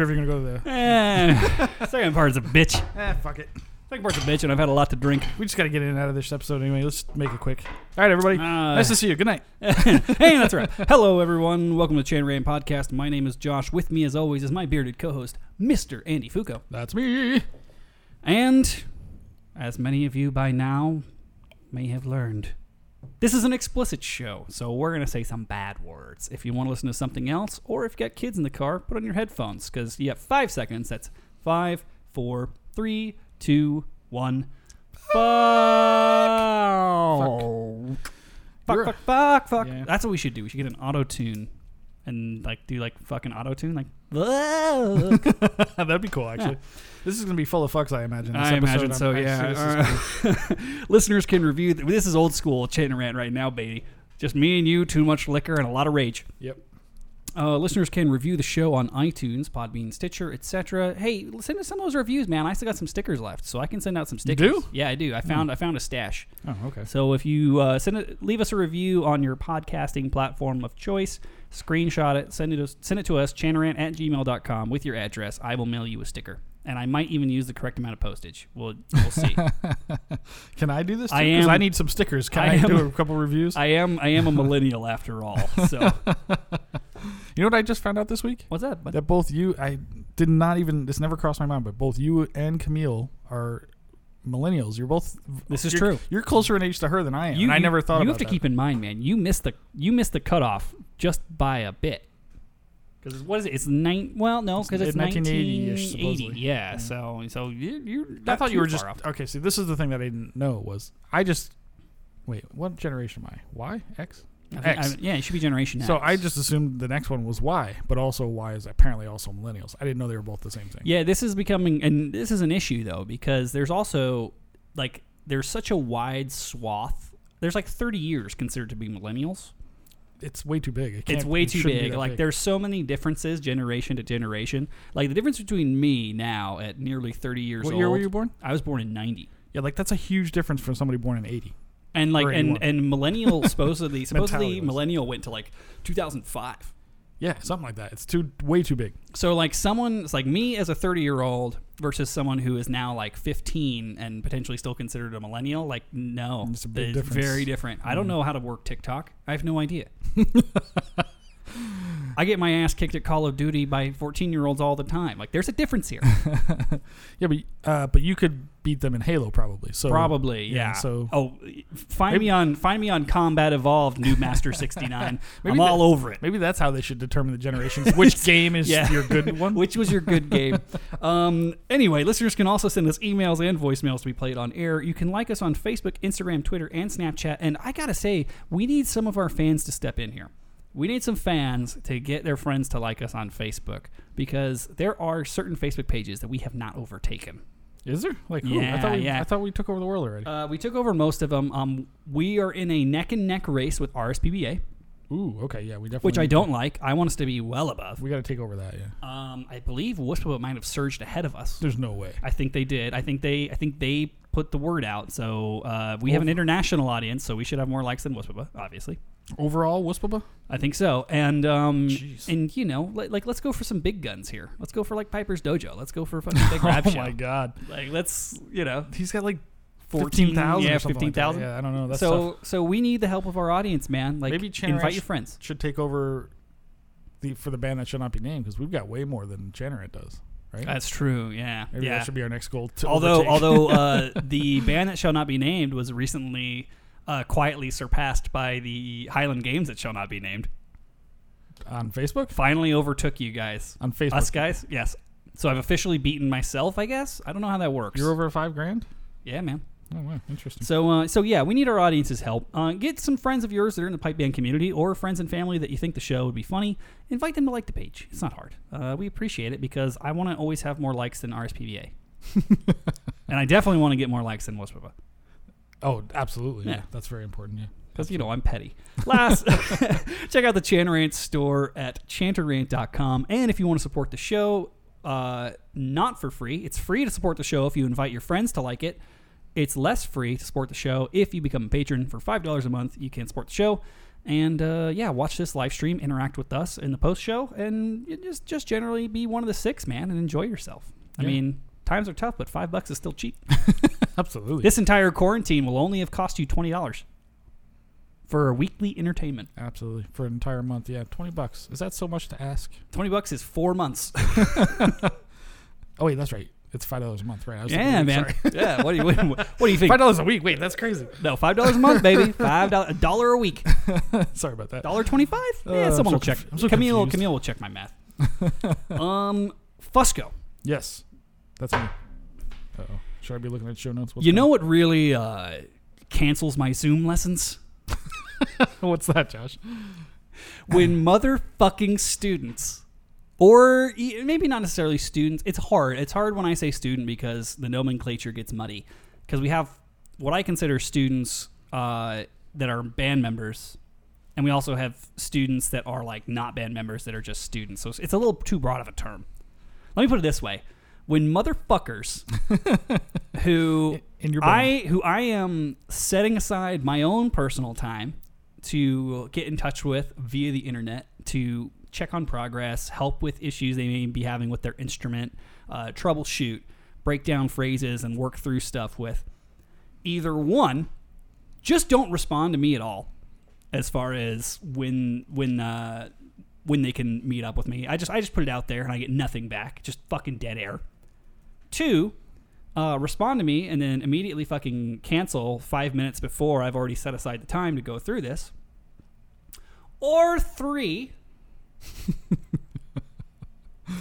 Sure if you're gonna go to the. Eh, second part's a bitch. Eh, fuck it. Second part's a bitch, and I've had a lot to drink. We just gotta get in and out of this episode anyway. Let's make it quick. All right, everybody. Uh, nice to see you. Good night. hey, that's right. Hello, everyone. Welcome to the Chanarant Podcast. My name is Josh. With me, as always, is my bearded co-host, Mr. Andy Fusco. That's me. And as many of you by now may have learned, this is an explicit show, so we're going to say some bad words. If you want to listen to something else, or if you got kids in the car, put on your headphones because you have five seconds. That's five, four, three, two, one. Fuck. Fuck, You're- fuck, fuck, fuck. Yeah. That's what we should do. We should get an auto tune and like do like fucking auto tune, like. That'd be cool, actually. This is gonna be full of fucks, I imagine. This I imagine I'm- so. Yeah. this is Uh, listeners can review. Th- this is old school Chanarant right now, baby. Just me and you, too much liquor and a lot of rage. Yep. Uh, listeners can review the show on iTunes, Podbean, Stitcher, etc. Hey, send us some of those reviews, man. I still got some stickers left, so I can send out some stickers. do? Yeah, I do. I found I found a stash. Oh, okay. So if you uh, send it, leave us a review on your podcasting platform of choice, screenshot it, send it send it to us, chanarant at gmail.com with your address. I will mail you a sticker. And I might even use the correct amount of postage. We'll, we'll see. Can I do this? Too? I am- I need some stickers. Can I I, am- do a couple reviews? I am I am a millennial after all. So you know what I just found out this week? what's that? That both you, I did not even. This never crossed my mind, but both you and Camille are millennials. You're both. This is you're- true. You're closer in age to her than I am. you, and I never thought you have to that. keep in mind, man. You missed the you missed the cutoff just by a bit. Because what is it? It's nine. Well, no, because it's, It's 1980-ish, 1980. supposedly. Yeah, Yeah. So so you you're. I thought you were just off. okay. See, this is the thing that I didn't know was I just wait. What generation am I? Y X. I think- X. I- yeah, it should be Generation X. So I just assumed the next one was Y, but also Y is apparently also millennials. I didn't know they were both the same thing. Yeah, this is becoming, and this is an issue though because there's also like there's such a wide swath. There's like 30 years considered to be millennials. It's way too big. It It's way too big. Like there's so many differences generation to generation. Like the difference between me now at nearly 30 years What old. year were you born? I was born in 90. Yeah, like that's a huge difference from somebody born in 80. And like and and millennial supposedly supposedly millennial went to like 2005. Yeah, something like that. It's too way too big. So like someone it's like me as a 30 year old versus someone who is now like 15 and potentially still considered a millennial. Like no, It's a big it's difference. very different. I don't Mm. know how to work TikTok. I have no idea. I get my ass kicked at Call of Duty by 14 year olds all the time. Like there's a difference here. Yeah, but uh, but you could beat them in Halo probably. So Probably, yeah. yeah, so- oh, find Maybe- me on find me on Combat Evolved, New Master 69. Maybe I'm all that- over it. maybe that's how they should determine the generations. Which game is Yeah. your good one? Which was your good game? um, anyway, listeners can also send us emails and voicemails to be played on air. You can like us on Facebook, Instagram, Twitter, and Snapchat. And I gotta say, we need some of our fans to step in here. We need some fans to get their friends to like us on Facebook because there are certain Facebook pages that we have not overtaken. Is there? Like who? I Yeah, thought we, yeah. I thought we took over the world already. Uh, we took over most of them. Um, we are in a neck and neck race with RSPBA, Ooh, okay, yeah, we definitely. which I don't like. I want us to be well above. We got to take over that. Yeah, Um, I believe Wispa might have surged ahead of us. there's no way. I think they did. I think they. I think they put the word out. So uh, we have an international audience, so we should have more likes than Wispa, obviously. Overall, WUSPBA? I think so. And um, Jeez. and you know, like, like let's go for some big guns here. Let's go for like Piper's Dojo. Let's go for a fucking big Rab oh show. my god, Like let's you know, he's got like 14, fifteen thousand. yeah, or something like 15,000. Yeah, I don't know. That's so tough. so we need the help of our audience, man. Like Maybe Chan invite your friends. Should take over the for the band that should not be named because we've got way more than Chanarant does, right? That's true. Yeah. Maybe yeah. that should be our next goal. To although although uh, the band that shall not be named was recently uh, quietly surpassed by the Highland Games that shall not be named. on Facebook, Finally overtook you guys. on Facebook, Us guys? Yes. So I've officially beaten myself, I guess. I don't know how that works. you're over five grand. yeah, man. Oh wow, interesting. So, uh, so yeah, we need our audience's help. Uh, get some friends of yours that are in the pipe band community, or friends and family that you think the show would be funny. Invite them to like the page. It's not hard. Uh, we appreciate it because I want to always have more likes than RSPBA, and I definitely want to get more likes than Westpapa. Oh, absolutely. Yeah. Yeah. that's very important. Yeah. Because, you know, I'm petty. Last, check out the Chanarant store at chanarant.com. And if you want to support the show, uh, not for free, it's free to support the show if you invite your friends to like it. It's less free to support the show if you become a patron for $5 a month. You can support the show. And uh, yeah, watch this live stream, interact with us in the post show, and just just generally be one of the six, man, and enjoy yourself. I Yeah. mean, times are tough, but five bucks is still cheap. Absolutely. This entire quarantine will only have cost you twenty dollars for weekly entertainment. Absolutely. For an entire month. Yeah, 20 bucks. Is that so much to ask? Twenty bucks is four months. Oh, wait, that's right. It's $5 a month, right? I was yeah, man. sorry. Yeah. What do you what, what do you think? $5 a week. Wait, that's crazy. No, five dollars a month, baby. Five dollars, a dollar a week. Sorry about that. Dollar twenty five. Uh, Yeah, I'm someone so will check. I'm so Camille, confused. Camille will check my math. um, Fusco. Yes. That's me. Uh-oh. Should I be looking at show notes? What's you know what really uh, cancels my Zoom lessons? What's that, Josh? when motherfucking students or maybe not necessarily students. It's hard. It's hard when i say student because the nomenclature gets muddy. Because we have what i consider students uh, that are band members and we also have students that are like not band members that are just students. So it's- it's a little too broad of a term. Let me put it this way. When motherfuckers who In your. I who I am setting aside my own personal time to get in touch with via the internet to check on progress, help with issues they may be having with their instrument, uh, troubleshoot, break down phrases, and work through stuff with. Either one, just don't respond to me at all, as far as when when uh, when they can meet up with me. I just I just put it out there and I get nothing back, just fucking dead air. Two, uh, respond to me and then immediately fucking cancel five minutes before I've already set aside the time to go through this. Or three,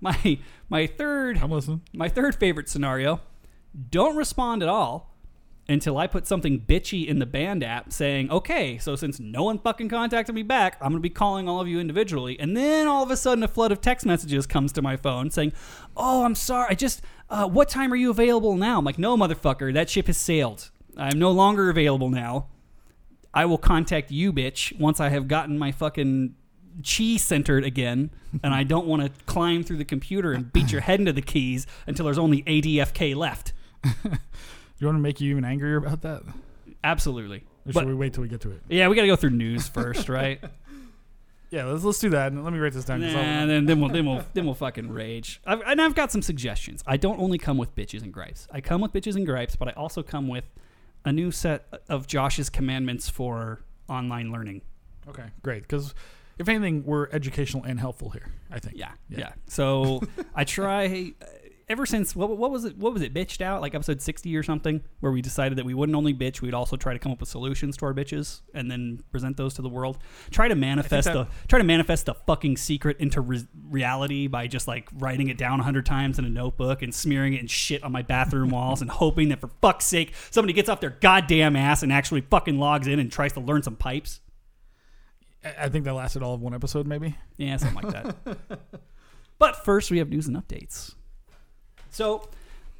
my my third I'm listening. my third favorite scenario: don't respond at all until I put something bitchy in the band app saying, "Okay, so since no one fucking contacted me back, I'm gonna be calling all of you individually." And then all of a sudden, a flood of text messages comes to my phone saying, "Oh, I'm sorry. I just uh, what time are you available now?" I'm like, "No, motherfucker, that ship has sailed. I'm no longer available now. I will contact you, bitch, once I have gotten my fucking." Chi centered again, and I don't want to climb through the computer and beat your head into the keys until there's only ADFK left. You want to make you even angrier about that? Absolutely. Or should But we wait till we get to it? yeah, we got to go through news first, right? Yeah, let's let's do that. And let me write this down. I'll- and then, then we'll then we'll then we'll fucking rage. I've, and I've got some suggestions. I don't only come with bitches and gripes. I come with bitches and gripes, but I also come with a new set of Josh's commandments for online learning. Okay, great. Because if anything, we're educational and helpful here. I think. Yeah, Yeah. yeah. So I try. uh, Ever since what, what was it? What was it? Bitched out like episode sixty or something, where we decided that we wouldn't only bitch, we'd also try to come up with solutions to our bitches and then present those to the world. Try to manifest the try to manifest the fucking secret into re- reality by just like writing it down a hundred times in a notebook and smearing it and shit on my bathroom walls and hoping that for fuck's sake somebody gets off their goddamn ass and actually fucking logs in and tries to learn some pipes. I think that lasted all of one episode, maybe. Yeah, something like that. but first, we have news and updates. So,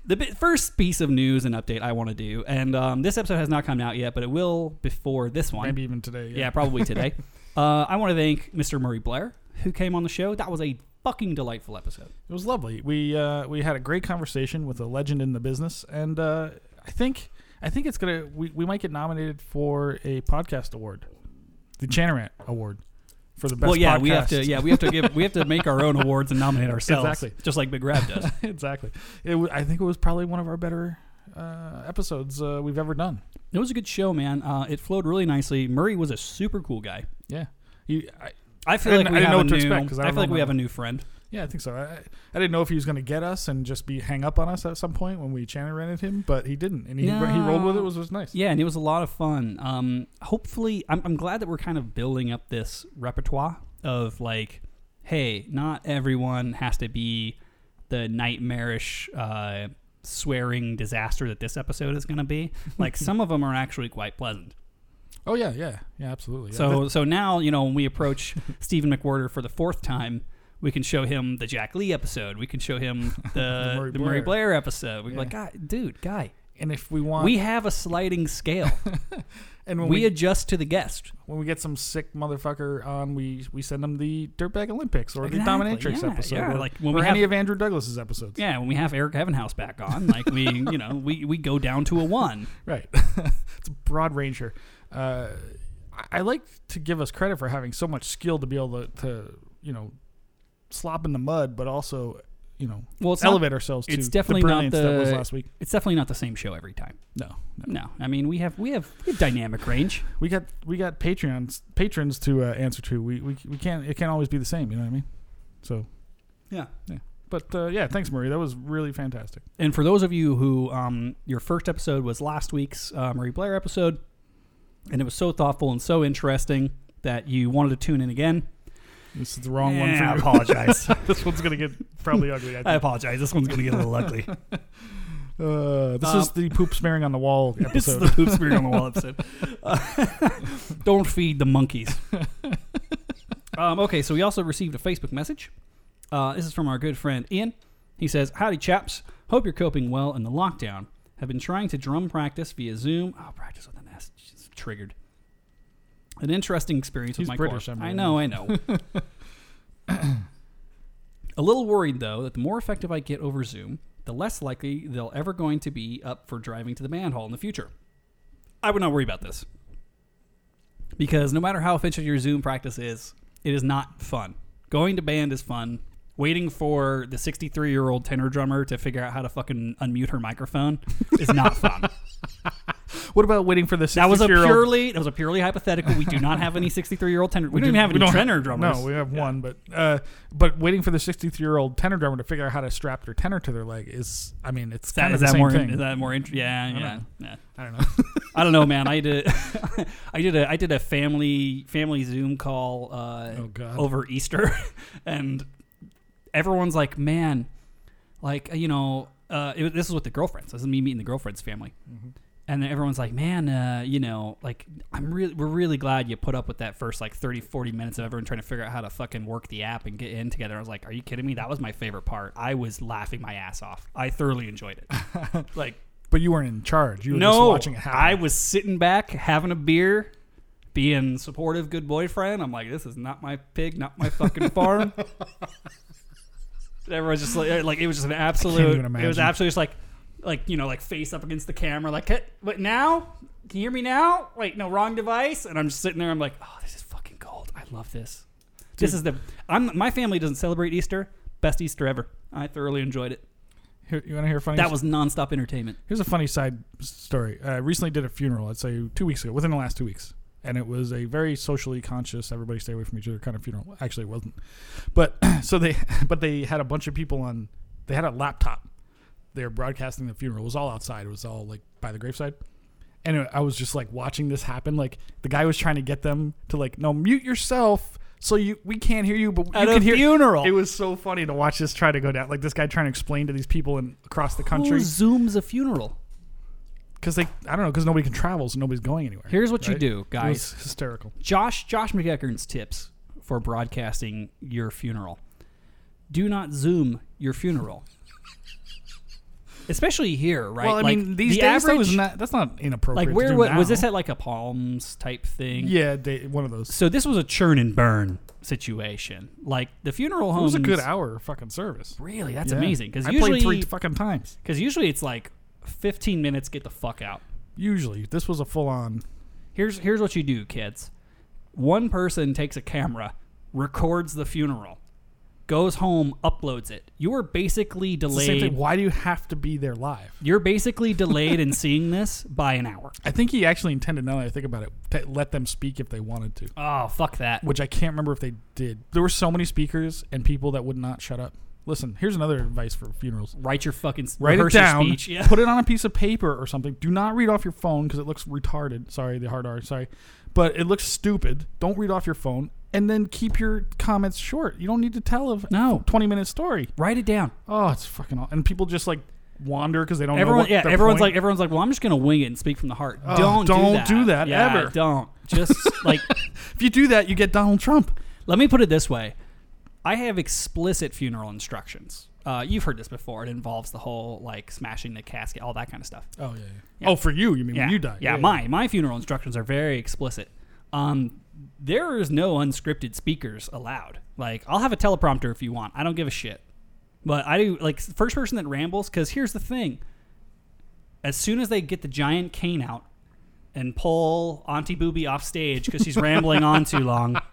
the bi- first piece of news and update I want to do, and um, this episode has not come out yet, but it will before this one. Maybe even today. Yeah, probably today. uh, I want to thank Mr. Murray Blair, who came on the show. That was a fucking delightful episode. It was lovely. We uh, we had a great conversation with a legend in the business, and uh, I think I think it's gonna we, we might get nominated for a podcast award, the Chanarant Award, for the best. well, yeah, podcast. we have to. Yeah, we have to give. We have to make our own awards and nominate ourselves. Exactly. Just like Big Rab does. exactly. It w- I think it was probably one of our better uh, episodes uh, we've ever done. It was a good show, man. Uh, it flowed really nicely. Murray was a super cool guy. Yeah. You, I, I feel I like we I have know a new. I I feel like know we have a new friend. Yeah, I think so. I, I didn't know if he was going to get us and just be hang up on us at some point when we channel rented him, but he didn't, and he, he rolled with it. It was, was nice. Yeah, and it was a lot of fun. Um, hopefully, I'm, I'm glad that we're kind of building up this repertoire of like, hey, not everyone has to be the nightmarish, uh, swearing disaster that this episode is going to be. Like, some of them are actually quite pleasant. Oh yeah, yeah, yeah, absolutely. Yeah, So, so now you know when we approach Stephen McWhorter for the fourth time. We can show him the Jack Lee episode. We can show him the, Murray the Murray Blair. Blair episode. We're Yeah. like, guy, dude, guy, and if we want, we have a sliding scale. and when we we, adjust to the guest. when we get some sick motherfucker on, we we send them the Dirtbag Olympics or the Dominatrix yeah, episode, yeah, or, like when or we any have- of Andrew Douglas's episodes. Yeah, when we have Eric Evanhouse back on, like we, you know, we, we go down to a one. Right. it's a broad range here. Uh, I- I like to give us credit for having so much skill to be able to, to you know, slop in the mud, but also, you know, Well, it's not- elevate ourselves it's to definitely the not brilliance that was the- last week. It's definitely not the same show every time. No, no. No, I mean we have we have, we have dynamic range. We got we got Patreons patrons to uh, answer to. We, we we can't it can't always be the same. You know what I mean? So, yeah, Yeah. but uh, yeah, thanks, Murray. That was really fantastic. And for those of you who um, your first episode was last week's uh, Murray Blair episode, and it was so thoughtful and so interesting that you wanted to tune in again. This is the wrong one for I you. apologize. this one's gonna get probably ugly. I I think. apologize. This one's going to get a little ugly. Uh, this Um, is the poop smearing on the wall it's episode. the poop smearing on the wall episode. Uh, don't feed the monkeys. Um, okay, so we also received a Facebook message. Uh, this is from our good friend Ian. He says, "Howdy, chaps. Hope you're coping well in the lockdown. Have been trying to drum practice via Zoom. Oh, practice with an S. Just triggered. An interesting experience He's with my British, core. I'm I know, I know. a little worried though that the more effective I get over Zoom, the less likely they'll ever going to be up for driving to the band hall in the future. I would not worry about this because no matter how efficient your Zoom practice is, it is not fun. Going to band is fun. Waiting for the 63 year old tenor drummer to figure out how to fucking unmute her microphone is not fun. what about waiting for the that was a 63-year-old purely that was a purely hypothetical. We do not have any 63 year old tenor. We, don't even have any tenor drummers. No, we have one, but uh, but waiting for the 63 year old tenor drummer to figure out how to strap their tenor to their leg is, I mean, it's that, kind is that more? thing. Is that more? Int- yeah, yeah, know. yeah. I don't know. I don't know, man. I did, I did a, I did a family family Zoom call uh, Oh, over Easter, and everyone's like, "Man, like you know, uh, it, this is with the girlfriends. This is me meeting the girlfriend's family." Mm-hmm. And then everyone's like, man, uh, you know, like, I'm really, we're really glad you put up with that first like 30, 40 minutes of everyone trying to figure out how to fucking work the app and get in together. I was like, are you kidding me? That was my favorite part. I was laughing my ass off. I thoroughly enjoyed it. like, but you weren't in charge. You were just no, watching it happen. I was sitting back having a beer, being supportive, good boyfriend. I'm like, this is not my pig, not my fucking farm. Everyone's just like, like it was just an absolute. It was absolutely just like, like you know, like face up against the camera, like, "Hey, but now, can you hear me now? Wait, no, wrong device. And I'm just sitting there. I'm like, oh, this is fucking gold. I love this. This is the. I'm my family doesn't celebrate Easter. Best Easter ever. I thoroughly enjoyed it. Here, you want to hear funny? That was nonstop entertainment. Here's a funny side story. I recently did a funeral. I'd say two weeks ago, within the last two weeks, and it was a very socially conscious, everybody stay away from each other kind of funeral. Actually, it wasn't, but so they, but they had a bunch of people on. They had a laptop. They were broadcasting the funeral. It was all outside. It was all like by the graveside. And I was just like watching this happen. Like the guy was trying to get them to like, no, mute yourself, so you we can't hear you, but At you a can hear. funeral. It was so funny to watch this try to go down. Like this guy trying to explain to these people in across the country Who zooms a funeral? because they I don't know because nobody can travel, so nobody's going anywhere. Here's what you right? do, It guys. was hysterical. Josh Josh McEachern's tips for broadcasting your funeral. Do not zoom your funeral. Especially here, right? Well, I like mean, these the days average, not, that's not inappropriate. like where wa- was this at like a Palms type thing? Yeah, they, one of those. So this was a churn and burn situation. Like the funeral home was a good hour fucking service. Really, that's Yeah. amazing because I usually played three fucking times. because usually it's like 15 minutes get the fuck out. Usually, this was a full on. Here's here's what you do, kids. One person takes a camera, records the funeral, goes home, uploads it. You are basically It's the same delayed. Why do you have to be there live? You're basically delayed in seeing this by an hour. I think he actually intended. Now that I think about it, to let them speak if they wanted to. Oh fuck that! Which I can't remember if they did. There were so many speakers and people that would not shut up. Listen, here's another advice for funerals. Write your fucking Write it down. Speech. Yeah. Put it on a piece of paper or something. Do not read off your phone because it looks retarded. Sorry, the hard R. Sorry, but it looks stupid. Don't read off your phone, and then keep your comments short. You don't need to tell a No. twenty minute story. Write it down. Oh, it's fucking. Aw- and people just like wander because they don't know Everyone, what yeah, everyone's point- like, everyone's like, well, I'm just gonna wing it and speak from the heart. Oh, don't don't do that. do that Yeah, ever. Don't. Just like, if you do that, you get Donald Trump. let me put it this way: I have explicit funeral instructions. Uh, you've heard this before. It involves the whole like smashing the casket, all that kind of stuff. Oh yeah, yeah. Oh, for you, you mean when you die? Yeah, my my funeral instructions are very explicit. Um, there is no unscripted speakers allowed. Like, I'll have a teleprompter if you want. I don't give a shit. But I do like first person that rambles because here's the thing. As soon as they get the giant cane out and pull Auntie Booby off stage because she's rambling on too long.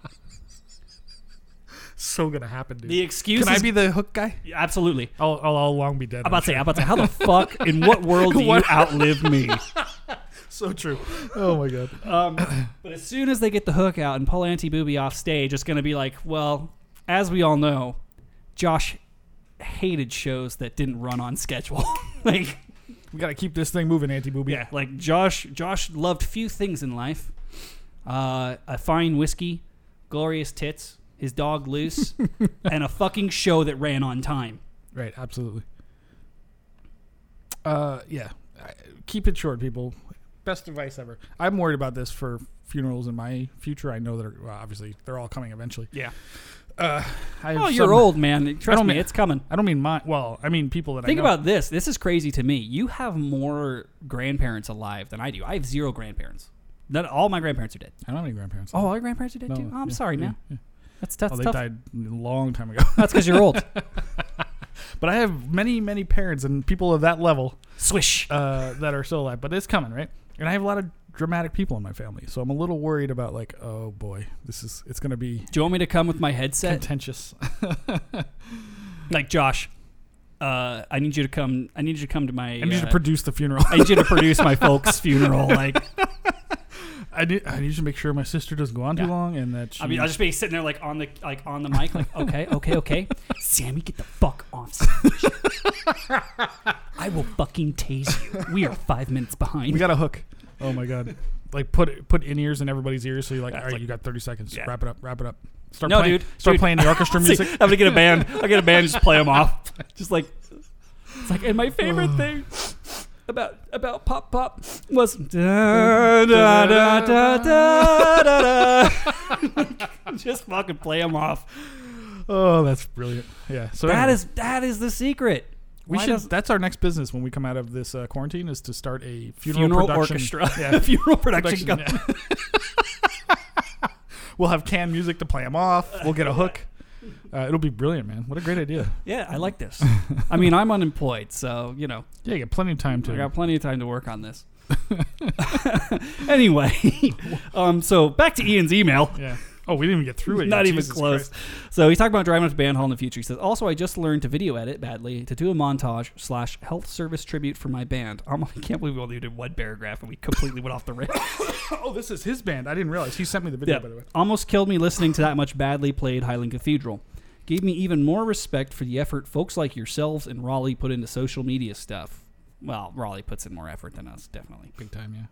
So gonna happen, dude. The excuse Can I is be the hook guy? absolutely. I'll, I'll, I'll long be dead. I'm about to say, I'm about to say, how the fuck in what world do you outlive me? so true. Oh my god. Um, but as soon as they get the hook out and pull Auntie Booby off stage, it's going to be like, well, as we all know, Josh hated shows that didn't run on schedule. like, We gotta keep this thing moving, Auntie Booby. yeah, like Josh. Josh loved few things in life: uh, a fine whiskey, glorious tits, his dog Loose, and a fucking show that ran on time. Right. Absolutely. Uh, yeah. Keep it short, people. Best advice ever. I'm worried about this for funerals in my future. I know that are, well, obviously they're all coming eventually. Yeah. Uh, I Oh, you're some- old, man. Trust me, mean- it's coming. I don't mean my. Well, I mean people that Think about this. This is crazy to me. You have more grandparents alive than I do. I have zero grandparents. All my grandparents are dead. I don't have any grandparents. Oh, all your grandparents are dead No, too. Oh, I'm yeah, sorry, yeah, man. yeah. That's that's Oh, they tough. died a long time ago. That's because you're old. but I have many, many parents and people of that level Swish. uh, that are still alive. But it's coming, right? And I have a lot of dramatic people in my family, so I'm a little worried about like, oh boy, this is it's gonna be Do you want me to come with my headset? contentious. Like Josh, uh, I need you to come. I need you to come to my. I need you uh, to produce the funeral. I need you to produce my folks' funeral. Like, I need I need to make sure my sister doesn't go on too Yeah. long and that she. I mean, I'll just be sitting there like on the like on the mic, like, okay, okay, okay. Sammy, get the fuck off stage. I will fucking tase you. We are five minutes behind. we got a hook. Oh my god! Like put put in ears in everybody's ears, so you're like, Yeah, all like- you got 30 seconds. Yeah. Wrap it up. Wrap it up. Start No, playing, dude, Start dude. playing the orchestra See, music. I'm gonna get a band. I get a band, just play them off. Just like it's like, and my favorite thing about about pop pop was da da da da da da. da. just fucking play them off. Oh, that's brilliant. Yeah. So That anyway, is that is the secret. we Why should. does- That's our next business when we come out of this uh, quarantine is to start a funeral, funeral, production. orchestra, Yeah. funeral production. production, yeah. we'll have canned music to play them off. We'll get a hook. Uh, it'll be brilliant, man. What a great idea. Yeah, I like this. I mean, I'm unemployed, so you know Yeah, you got plenty of time to. I got plenty of time to work on this. anyway, um, so back to Ian's email. Yeah. Oh, we didn't even get through it. Not yet. even Jesus close. Christ. So he's talking about driving up to band hall in the future. He says, also, I just learned to video edit badly to do a montage slash health service tribute for my band. Um, I can't believe we only did one paragraph and we completely went off the rails. Oh, this is his band. I didn't realize. He sent me the video, Yeah. by the way. Almost killed me listening to that much badly played Highland Cathedral. Gave me even more respect for the effort folks like yourselves and Raleigh put into social media stuff. Well, Raleigh puts in more effort than us, definitely. Big time, yeah.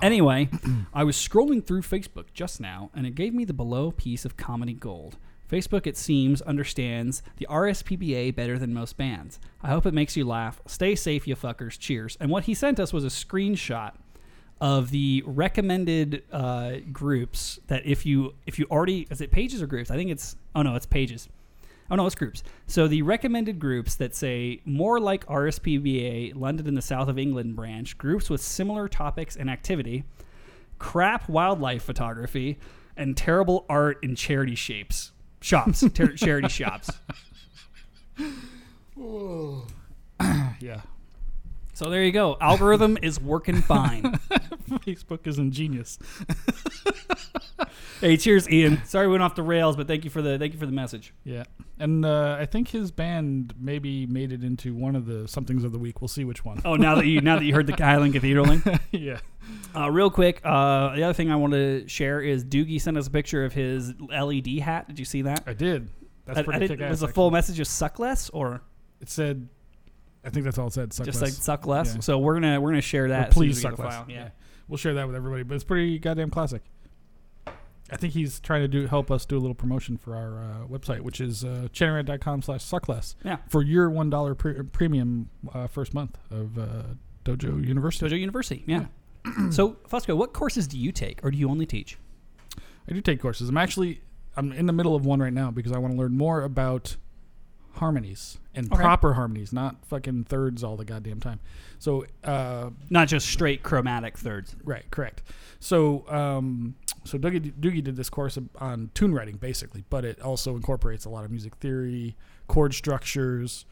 Anyway, I was scrolling through Facebook just now, and it gave me the below piece of comedy gold. Facebook, it seems, understands the RSPBA better than most bands. I hope it makes you laugh. Stay safe, you fuckers. Cheers. And what he sent us was a screenshot of the recommended uh, groups that if you if you already is it pages or groups? I think it's oh no, it's pages. Oh no, it's groups. So the recommended groups that say more like RSPBA, London and the South of England branch, groups with similar topics and activity, crap wildlife photography, and terrible art in charity shapes. Shops, ter- charity shops. Yeah. So there you go. Algorithm is working fine. Facebook is ingenious. hey, cheers, Ian. Sorry we went off the rails, but thank you for the thank you for the message. Yeah. And uh, I think his band maybe made it into one of the somethings of the week. We'll see which one. Oh, now that you now that you heard the Highland Cathedral thing. yeah. Uh, real quick, uh, the other thing I want to share is Doogie sent us a picture of his LED hat. Did you see that? I did. That's I- I pretty kick ass. was the full message just suck less or It said, I think that's all it said. Suck just less. like suck less? Yeah. So we're gonna we're gonna share that. as please as we get suck less. file. Yeah. We'll share that with everybody, but it's pretty goddamn classic. I think he's trying to do help us do a little promotion for our uh, website, which is uh, chanarant.com slash suckless Yeah. for your one dollar pre- premium uh, first month of uh, Dojo University. Dojo University. Yeah. so Fusco, what courses do you take, or do you only teach? I do take courses. I'm actually I'm in the middle of one right now because I want to learn more about harmonies and Okay. proper harmonies, not fucking thirds all the goddamn time. So, uh, Not just straight chromatic thirds. right, correct. So, um, so Doogie, Doogie did this course on tune writing basically, but it also incorporates a lot of music theory, chord structures,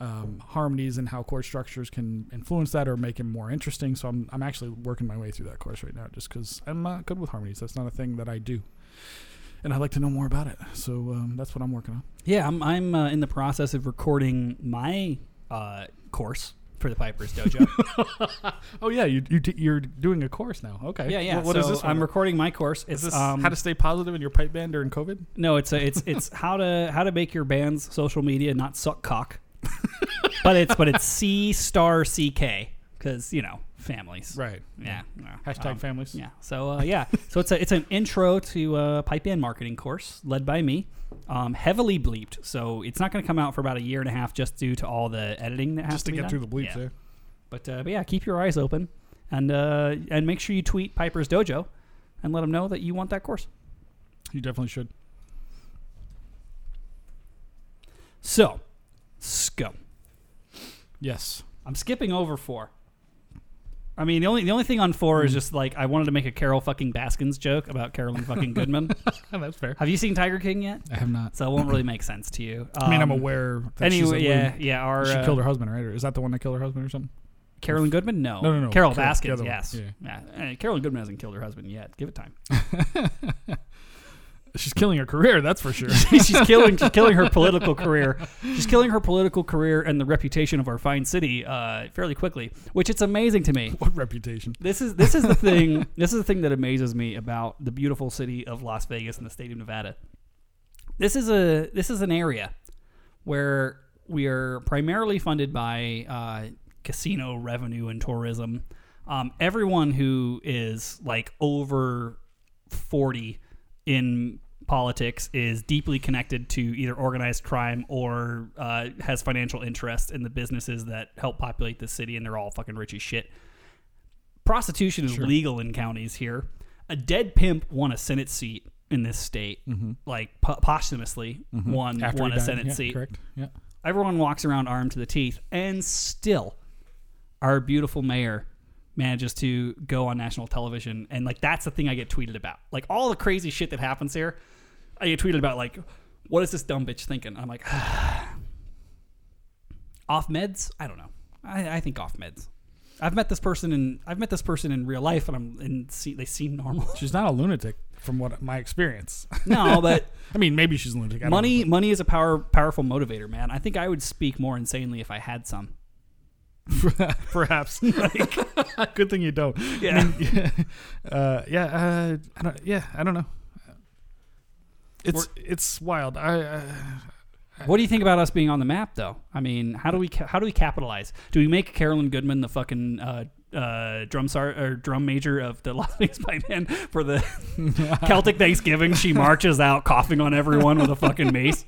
um, harmonies and how chord structures can influence that or make it more interesting. So I'm I'm actually working my way through that course right now, just because I'm not good with harmonies. That's not a thing that I do, and I'd like to know more about it. So um, that's what I'm working on. Yeah, I'm I'm uh, in the process of recording my uh, course for the Piper's Dojo. Oh yeah, you you t- you're doing a course now. Okay. yeah, yeah. What, what so is this? I'm recording my course. Is It's this um, how to stay positive in your pipe band during COVID? no, it's a, it's it's how to how to make your band's social media not suck cock. but it's but it's C star CK because you know families. Right. Yeah. yeah. Hashtag Um, families. Yeah. So uh, yeah. So it's a it's an intro to uh, pipe band marketing course led by me, um, heavily bleeped. So it's not going to come out for about a year and a half just due to all the editing that has Just to be get done. through the bleeps. Yeah. Yeah. But, uh, but yeah, keep your eyes open and uh, and make sure you tweet Piper's Dojo and let them know that you want that course. You definitely should. So, SCO. Yes. I'm skipping over four. I mean, the only the only thing on four is just like I wanted to make a Carol fucking Baskins joke about Carolyn fucking Goodman. That's fair. Have you seen Tiger King yet? I have not. So it won't really make sense to you. I mean, I'm Um, aware. That she's Anyway, a yeah, loon. yeah. Our She uh, killed her husband, right? Or is that the one that killed her husband or something? Carolyn Goodman? No, No, no, no. Carol Carol- the Baskins. other one. Yes, Yeah. yeah. Uh, Carolyn Goodman hasn't killed her husband yet. Give it time. She's killing her career, that's for sure. she's killing she's killing her political career. She's killing her political career and the reputation of our fine city uh, fairly quickly, which it's amazing to me. what reputation? This is this is the thing. This is the thing that amazes me about the beautiful city of Las Vegas and the state of Nevada. This is a this is an area where we are primarily funded by uh, casino revenue and tourism. Um, everyone who is like over forty in politics is deeply connected to either organized crime or uh, has financial interest in the businesses that help populate the city, and they're all fucking rich as shit prostitution is legal in counties here. A dead pimp won a Senate seat in this state, like po- posthumously won Mm-hmm. After won a died, Senate yeah, seat. Correct. Yeah. Everyone walks around armed to the teeth, and still, our beautiful mayor manages to go on national television, and like that's the thing I get tweeted about. Like all the crazy shit that happens here, I get tweeted about. Like, what is this dumb bitch thinking? I'm like, off meds? I don't know. I, I think off meds. I've met this person in I've met this person in real life, and I'm and see, they seem normal. She's not a lunatic, from what my experience. no, but I mean, maybe she's a lunatic. I money money is a power powerful motivator, man. I think I would speak more insanely if I had some. perhaps. Good thing you don't. Yeah. yeah, uh, yeah, uh, I don't, yeah, I don't know. It's it's wild. I uh, What do you think about us being on the map, though? I mean, how do we ca- how do we capitalize? Do we make Carolyn Goodman the fucking uh, uh, drum sar- or drum major of the Las Vegas Pipe Band for the Celtic Thanksgiving? She marches out coughing on everyone with a fucking mace.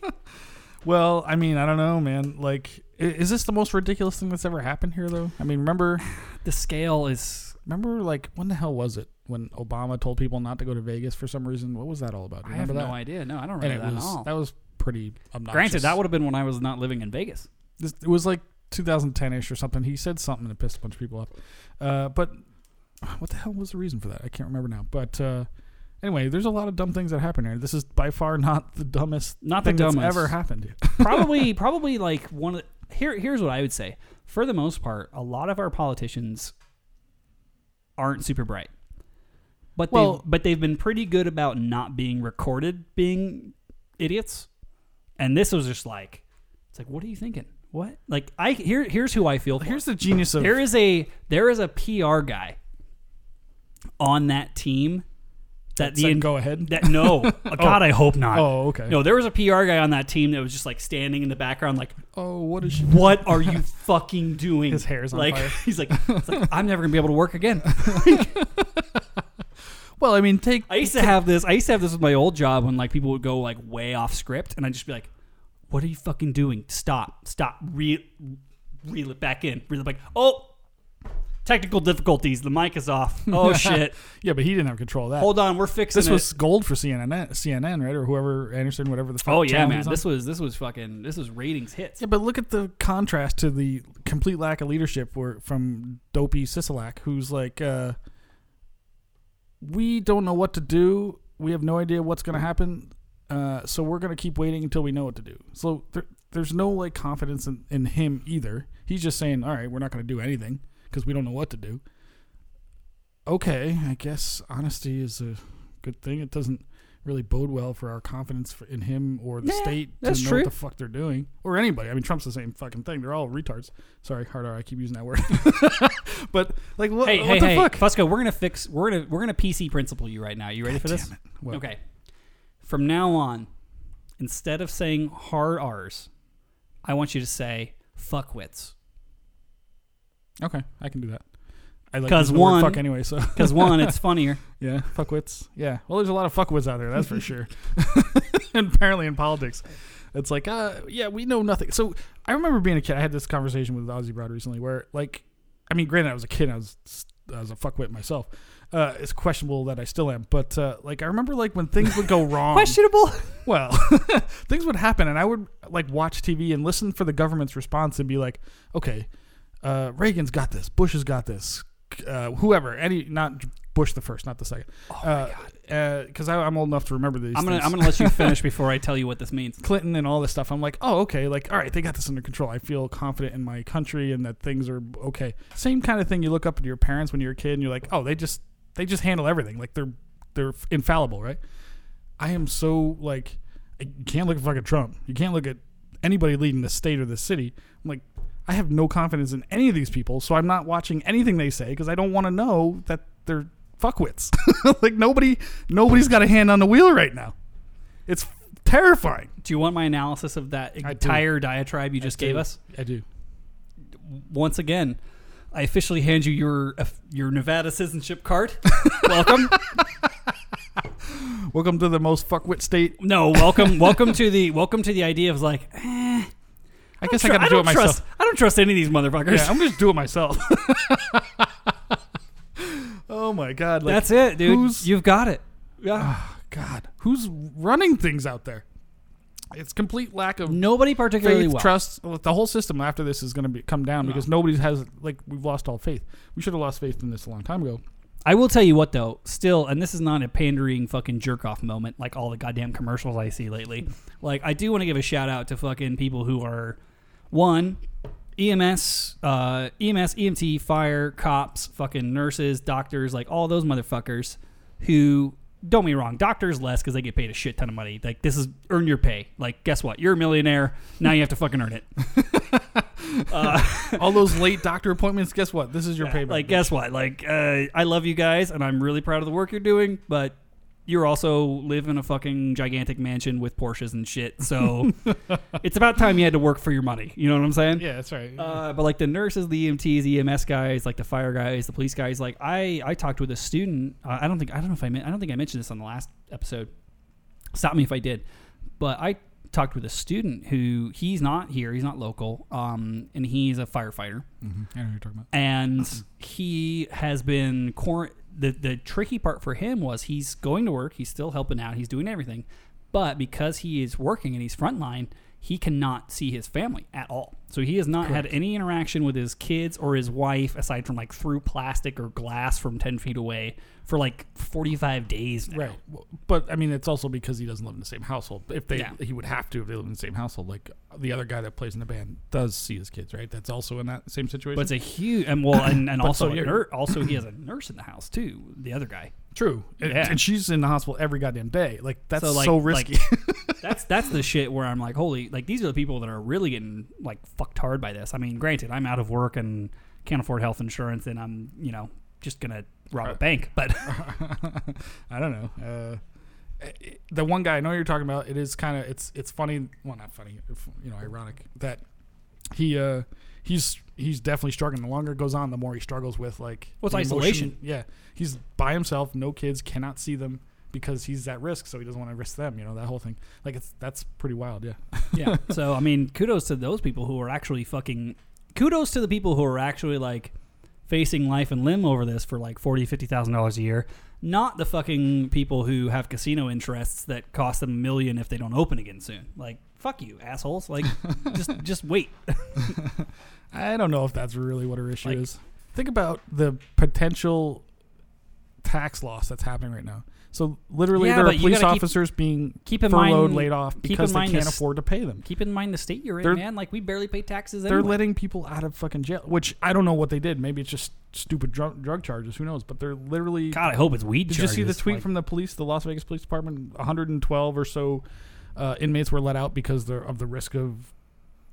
well, I mean, I don't know, man. Like, i- is this the most ridiculous thing that's ever happened here, though? I mean, remember, The scale is. remember, like, when the hell was it when Obama told people not to go to Vegas for some reason? What was that all about? I have remember no that? idea. No, I don't remember that was at all. that was pretty obnoxious. Granted, that would have been when I was not living in Vegas. This, it was like 2010ish or something. He said something that pissed a bunch of people off. Uh, but what the hell was the reason for that? I can't remember now. But uh, anyway, there's a lot of dumb things that happen here. This is by far not the dumbest Not the thing that's dumbest. ever happened. probably probably like one of here here's what I would say. For the most part, a lot of our politicians aren't super bright. But Well- they but they've been pretty good about not being recorded being idiots. And this was just like it's like what are you thinking? What? Like I here here's who I feel for. Here's the genius of there is a there is a PR guy on that team that the go ahead. that no oh, God I hope not. Oh, okay. No, there was a PR guy on that team that was just like standing in the background, like, Oh, what is she? "What are you fucking doing?" His hair's on like, fire. He's like, it's like, "I'm never gonna be able to work again." Well, I mean, take I used to have this. I used to have this with my old job when like people would go like way off script, and I'd just be like, "What are you fucking doing? Stop! Stop! Reel, reel it back in. Reel it back. Oh, technical difficulties. The mic is off. Oh shit! yeah, but he didn't have control of that. Hold on, we're fixing this it. was gold for CNN, CNN, right, or whoever Anderson, whatever the. fuck oh yeah, man. This was this was fucking this was ratings hits. Yeah, but look at the contrast to the complete lack of leadership where, from Dopey Sisolak, who's like, uh, we don't know what to do. We have no idea what's going to happen. Uh, so we're gonna keep waiting until we know what to do. So there, there's no like confidence in, in him either. He's just saying, all right, we're not gonna do anything because we don't know what to do. Okay, I guess honesty is a good thing. It doesn't really bode well for our confidence for, in him or the Yeah, state to know true. what the fuck they're doing or anybody. I mean, Trump's the same fucking thing. They're all retards. Sorry, hard R. I keep using that word. but like, what, Hey, what hey, the hey, fuck? Fusco, we're gonna fix. We're gonna we're gonna PC principle you right now. You ready for this? Damn it. What? Okay. From now on, instead of saying hard R's, I want you to say fuckwits. Okay, I can do that. I like 'Cause using the word one- fuck anyway. So Because one, it's funnier. yeah, fuckwits. Yeah. Well, there's a lot of fuckwits out there. That's for sure. and apparently in politics, it's like, uh, yeah, we know nothing. So I remember being a kid. I had this conversation with Ozzy Broad recently, where like, I mean, granted, I was a kid. I was I was a fuckwit myself. Uh, it's questionable that I still am, but uh, like I remember like when things would go wrong. Questionable. Well, things would happen, and I would like watch TV and listen for the government's response and be like, okay, uh, Reagan's got this, Bush has got this, uh, whoever, any, not Bush the first, not the second. Oh my god! Because I'm old enough to remember these. I'm gonna things. I'm gonna let you finish before I tell you what this means. Clinton and all this stuff. I'm like, oh, okay, like, all right, they got this under control. I feel confident in my country and that things are okay. Same kind of thing you look up to your parents when you're a kid and you're like, oh, they just they just handle everything. Like they're they're infallible, right? I am so like, you can't look at fucking Trump. You can't look at anybody leading the state or the city. I'm like, I have no confidence in any of these people, so I'm not watching anything they say because I don't want to know that they're fuckwits. like nobody, nobody's got a hand on the wheel right now. It's terrifying. Do you want my analysis of that entire diatribe you just gave us? I do. Once again, I officially hand you your uh, your Nevada citizenship card. welcome. Welcome to the most fuckwit state. No, welcome welcome to the welcome to the idea of like, eh, I guess I got to do it myself. Trust, I don't trust any of these motherfuckers. Yeah, I'm gonna just do it myself. oh my god! Like, That's it, dude. You've got it. Yeah. oh, God, who's running things out there? It's complete lack of Nobody particularly faith, well. trust. The whole system after this is going to be come down because nobody has like we've lost all faith. We should have lost faith in this a long time ago. I will tell you what though, still, and this is not a pandering fucking jerk off moment like all the goddamn commercials I see lately. Like I do want to give a shout out to fucking people who are one EMS, uh, EMS, EMT, fire, cops, fucking nurses, doctors, like all those motherfuckers who don't me wrong, doctors less because they get paid a shit ton of money. Like this is earn your pay. Like guess what? You're a millionaire. Now you have to fucking earn it. all those late doctor appointments. Guess what? This is your payback. Like, guess what? Like, uh, I love you guys, and I'm really proud of the work you're doing, but you're also live in a fucking gigantic mansion with Porsches and shit. So it's about time you had to work for your money. You know what I'm saying? yeah, that's right. Uh, but like the nurses, the EMTs, EMS guys, like the fire guys, the police guys. Like I, I talked with a student. Uh, I don't think I don't know if I meant, I don't think I mentioned this on the last episode. Stop me if I did, but I talked with a student who he's not here. He's not local, um, and he's a firefighter Mhm. I know you're talking about. and he has been quar- the the tricky part for him was he's going to work, he's still helping out, he's doing everything, but because he is working and he's frontline, he cannot see his family at all. So he has not had any interaction with his kids or his wife aside from like through plastic or glass from ten feet away for like forty five days. Now. Right, but I mean, it's also because he doesn't live in the same household. If they, Yeah. he would have to if they live in the same household. Like the other guy that plays in the band does see his kids, right? That's also in that same situation. But it's a huge and well and, and also so also he has a nurse in the house too. The other guy. True, and, Yeah. and she's in the hospital every goddamn day. Like that's So, like- risky. that's that's the shit where I'm like, holy, like these are the people that are really getting like fucked hard by this. I mean, granted, I'm out of work and can't afford health insurance, and I'm you know just gonna rob a bank, but I don't know. Uh, it- the one guy I know you're talking about, it is kind of it's it's funny. Well, not funny. if- You know, ironic that he uh he's he's definitely struggling. The longer it goes on, the more he struggles with like Well, isolation. Yeah, he's by himself, no kids, cannot see them because he's at risk, so he doesn't want to risk them. You know that whole thing. Like it's that's pretty wild. Yeah. yeah. So I mean, kudos to those people who are actually fucking. Kudos to the people who are actually like facing life and limb over this for like forty, fifty thousand dollars a year. Not the fucking people who have casino interests that cost them a million if they don't open again soon. Like fuck you, assholes. Like just just wait. I don't know if that's really what her issue Like- is. Think about the potential tax loss that's happening right now. So literally, Yeah, there are you police gotta keep- officers being keep in furloughed, mind- laid off keep because in they mind can't this- afford to pay them. Keep in mind the state you're in, They're- man. Like we barely pay taxes. They're Anyway. letting people out of fucking jail, which I don't know what they did. Maybe it's just stupid drug, drug charges. Who knows? But they're literally. God, I hope it's weed. did you see the charges, tweet like- from the police, the Las Vegas Police Department? 112 or so uh, inmates were let out because they're of the risk of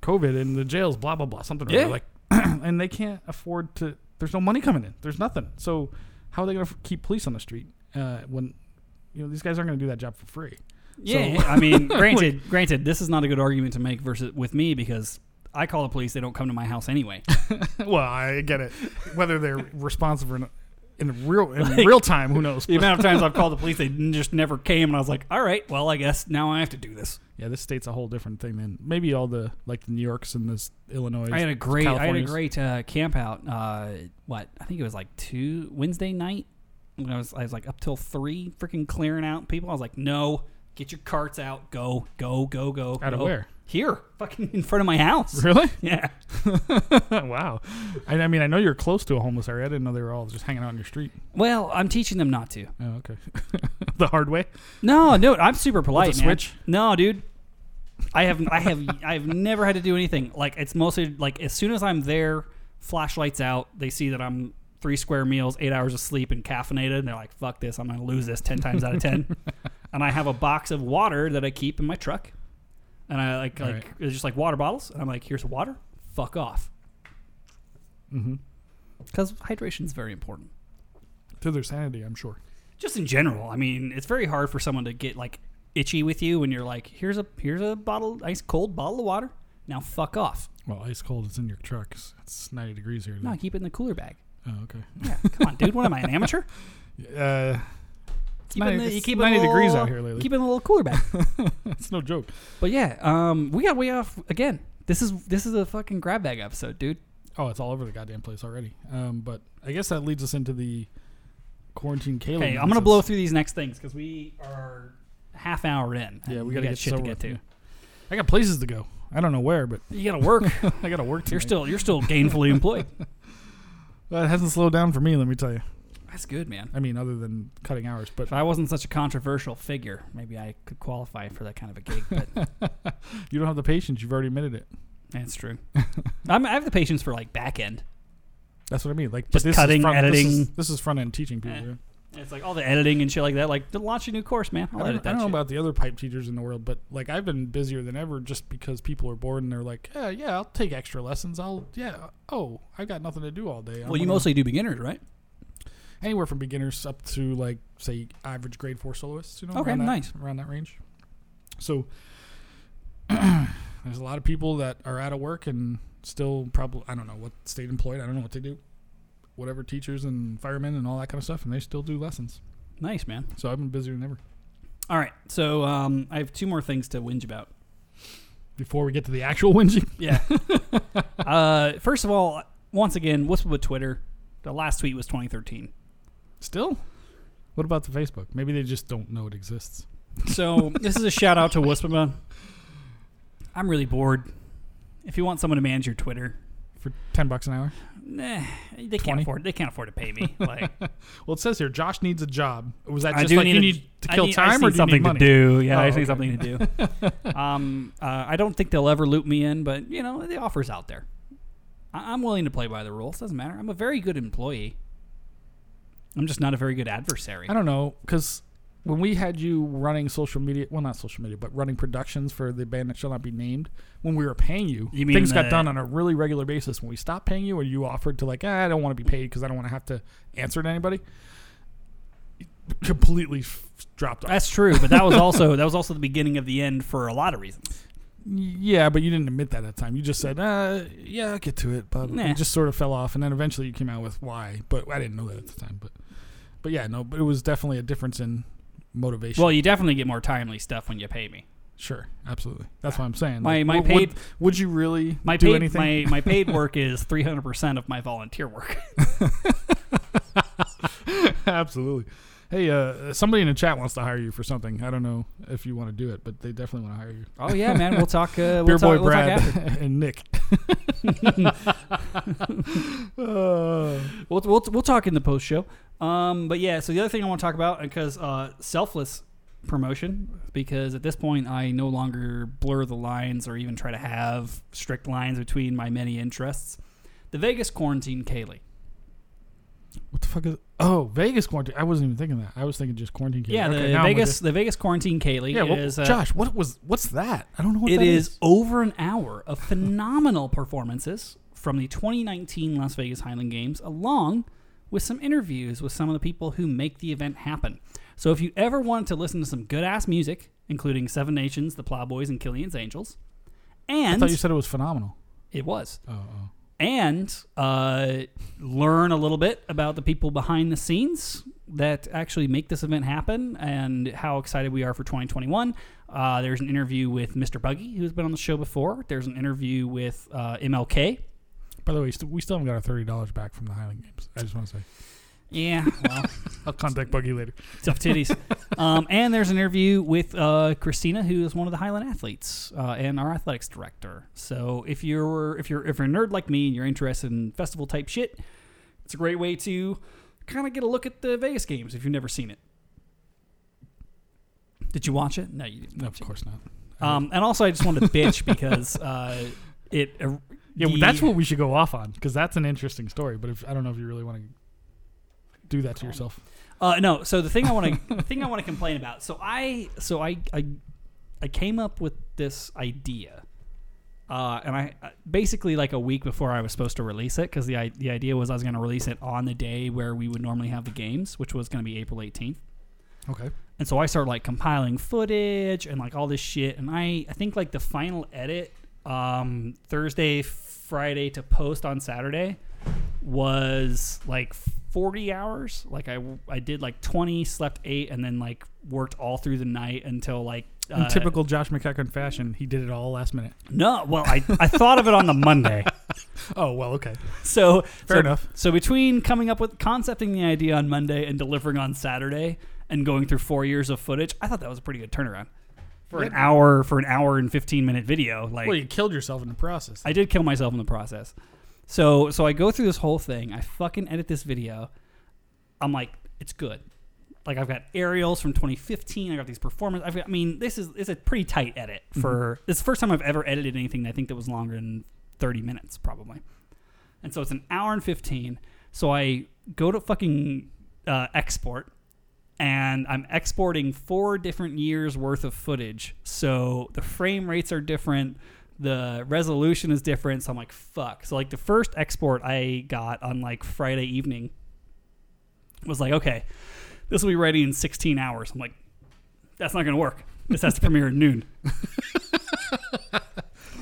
COVID in the jails. Blah blah blah. Something Yeah. like, and they can't afford to. There's no money coming in. There's nothing. So how are they going to keep police on the street uh, when you know these guys aren't going to do that job for free? Yeah, So- I mean, granted, granted, this is not a good argument to make versus with me because I call the police; they don't come to my house anyway. well, I get it. Whether they're responsive or not. In real in Like, real time, who knows? the amount of times I've called the police, they just never came, and I was like, "All right, well, I guess now I have to do this." Yeah, this state's a whole different thing than maybe all the like the New Yorks and this Illinois. I had a great, I had a great uh, camp out. Uh, what I think it was like two Wednesday night. When I was, I was like up till three, freaking clearing out people. I was like, "No, get your carts out, go, go, go, go." Out of go." where? Here, fucking in front of my house. Really? Yeah. wow. I, I mean, I know you're close to a homeless area. I didn't know they were all just hanging out on your street. Well, I'm teaching them not to. Oh, okay. the hard way. No, no, I'm super polite. With a man. switch? No, dude. I have, I have, I've never had to do anything. Like it's mostly like as soon as I'm there, flashlights out. They see that I'm three square meals, eight hours of sleep, and caffeinated. And they're like, "Fuck this! I'm gonna lose this ten times out of ten. and I have a box of water that I keep in my truck, and I like, All like right. it's just like water bottles. And I'm like, "Here's water. Fuck off," Mm-hmm. because hydration is very important. To their sanity, I'm sure. just in general. I mean, it's very hard for someone to get like itchy with you when you're like, here's a here's a bottle, ice cold bottle of water. Now fuck off. Well, ice cold is in your truck. It's- It's 90 degrees here. No, today. keep it in the cooler bag. Oh, okay. Yeah, come on, dude. What am I, an amateur? Uh, it's Keep it in 90, the, you it's keep 90 a degrees out here lately. Keep it a little cooler back. it's no joke. but yeah, um, we got way off again. This is this is a fucking grab bag episode, dude. Oh, it's all over the goddamn place already. Um, but I guess that leads us into the quarantine. Okay, I'm gonna blow through these next things because we are half hour in. Yeah, and we gotta got get shit to get to. I got places to go. I don't know where, but You gotta work. I got to work. you're still you're still gainfully employed. It hasn't slowed down for me. Let me tell you. That's good, man. I mean, other than cutting hours, but If I wasn't such a controversial figure, maybe I could qualify for that kind of a gig. But you don't have the patience. You've already admitted it. that's true. I'm, I have the patience for like back end. That's what I mean. Like, but Just this cutting, is front, This is, editing. this is front end teaching people. Eh. yeah. It's like all the editing and shit like that. Like to launch a new course, man. I'll I don't, I that don't know shit. about the other pipe teachers in the world, but like I've been busier than ever just because people are bored and they're like, yeah, yeah, I'll take extra lessons. I'll, yeah, oh, I've got nothing to do all day. I'm well, you gonna- mostly do beginners, right? Anywhere from beginners up to like say average grade four soloists. You know, Okay, around that, nice. around that range. So there's a lot of people that are out of work and still probably I don't know what state employed. I don't know what they do. Whatever teachers and firemen and all that kind of stuff, and they still do lessons. Nice, man. So I've been busier than ever. All right, so um, I have two more things to whinge about. Before we get to the actual whinging, Yeah. uh, first of all, once again, what's with Twitter? The last tweet was 2013. Still. What about the Facebook? Maybe they just don't know it exists. So this is a shout out to WUSPBA. I'm really bored. If you want someone to manage your Twitter, For ten bucks an hour. nah, they can't afford. They can't afford to pay me. Like Well, it says here, Josh needs a job. Was that I just do like need you a- need to I kill need- I time, or need do you something need money? to do? Yeah, Oh, I just need okay. something to do. um, uh, I don't think they'll ever loop me in, but you know the offer's out there. I- I'm willing to play by the rules. Doesn't matter. I'm a very good employee. I'm just not a very good adversary. I don't know because when we had you running social media, well, not social media, but running productions for the band that shall not be named, when we were paying you, You mean things got done on a really regular basis. When we stopped paying you, or you offered to like, ah, I don't want to be paid because I don't want to have to answer to anybody, completely f- dropped off. That's true, but that was also that was also the beginning of the end for a lot of reasons. Yeah, but you didn't admit that at the time. You just said, uh, "Yeah, I'll get to it," but Nah. it just sort of fell off, and then eventually you came out with why. But I didn't know that at the time. But, but yeah, no, but it was definitely a difference in motivation. Well, you definitely get more timely stuff when you pay me. sure, absolutely. That's what I'm saying. My- Like, my w- would, paid- would you really My do paid anything? my my paid work is 300 percent of my volunteer work. absolutely. Hey, uh, somebody in the chat wants to hire you for something. I don't know if you want to do it, but they definitely want to hire you. Oh yeah, man. We'll talk. Uh, we'll Beer talk, boy we'll Brad and Nick. Uh, We'll, we'll we'll talk in the post show. Um, but yeah, so the other thing I want to talk about because uh, selfless promotion because at this point I no longer blur the lines or even try to have strict lines between my many interests. The Vegas quarantine Ceilidh. What the fuck is? Oh, Vegas quarantine. I wasn't even thinking that. I was thinking just quarantine. Ceilidh. Yeah, Okay, the now I'm with Vegas the Vegas quarantine Ceilidh Yeah, is uh, Josh, what was? What's that? I don't know what It that is over an hour of phenomenal performances from the 2019 Las Vegas Highland Games, along with some interviews with some of the people who make the event happen. So if you ever wanted to listen to some good ass music, including Seven Nations, the Plowboys, and Killian's Angels, and I and thought you said it was phenomenal. it was, Oh, oh. And uh, learn a little bit about the people behind the scenes that actually make this event happen and how excited we are for 2021. Uh, there's an interview with Mr. Buggy, who's been on the show before. There's an interview with uh, MLK. By the way, we still haven't got our thirty dollars back from the Highland Games. I just want to say. Yeah, well, I'll contact Buggy later. tough titties. Um, and there's an interview with uh, Christina, who is one of the Highland athletes uh, and our athletics director. So if you're if you're if you're a nerd like me and you're interested in festival type shit, it's a great way to kind of get a look at the Vegas games if you've never seen it. Did you watch it? No, you didn't. No, of course not. Um, and also, I just wanted to bitch because uh, it. Uh, Yeah, the- that's what we should go off on because that's an interesting story. But if I don't know if you really want to do that to yourself. Uh, no. So the thing I want to the thing I want to complain about. So I so I I I came up with this idea, uh, and I I- basically like a week before I was supposed to release it because the the idea was I was going to release it on the day where we would normally have the games, which was going to be April eighteenth. Okay. And so I started like compiling footage and like all this shit. And I, I think like the final edit, um, Thursday, Friday to post on Saturday was like 40 hours. Like I, I did like 20, slept eight, and then like worked all through the night until like. In uh, typical Josh McEachern fashion, he did it all last minute. No, well, I, I thought of it on the Monday. Oh well, okay. So Fair so, enough. So between coming up with concepting the idea on Monday and delivering on Saturday and going through four years of footage, I thought that was a pretty good turnaround for an hour for an hour and fifteen minute video. Like Well, you killed yourself in the process. I did kill myself in the process. So so I go through this whole thing. I fucking edit this video. I'm like, it's good. Like I've got aerials from 2015. I got these performance. I've got, I mean, this is it's a pretty tight edit for. It's the first time I've ever edited anything I think that was longer than 30 minutes probably. And so it's an hour and 15. So I go to fucking uh, export and I'm exporting four different years worth of footage. So the frame rates are different, the resolution is different. So I'm like, fuck. So like the first export I got on like Friday evening was like, okay, this will be ready in 16 hours. I'm like, that's not gonna work. This has to premiere at noon.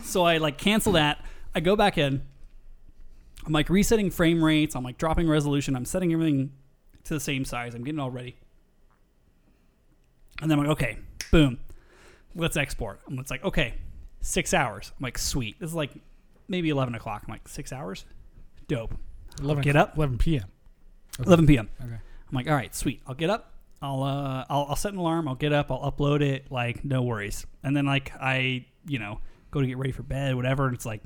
so I like cancel that. I go back in. I'm like resetting frame rates. I'm like dropping resolution. I'm setting everything to the same size. I'm getting all ready. And then I'm like, okay, boom, let's export. And it's like, okay, six hours. I'm like, sweet. This is like maybe 11 o'clock. I'm like, six hours? Dope. 11 get up. 11 p.m. 11 p.m. Okay. I'm like, all right, sweet. I'll get up. I'll uh, I'll, I'll set an alarm. I'll get up. I'll upload it. Like, no worries. And then like I, you know, go to get ready for bed, whatever. And it's like,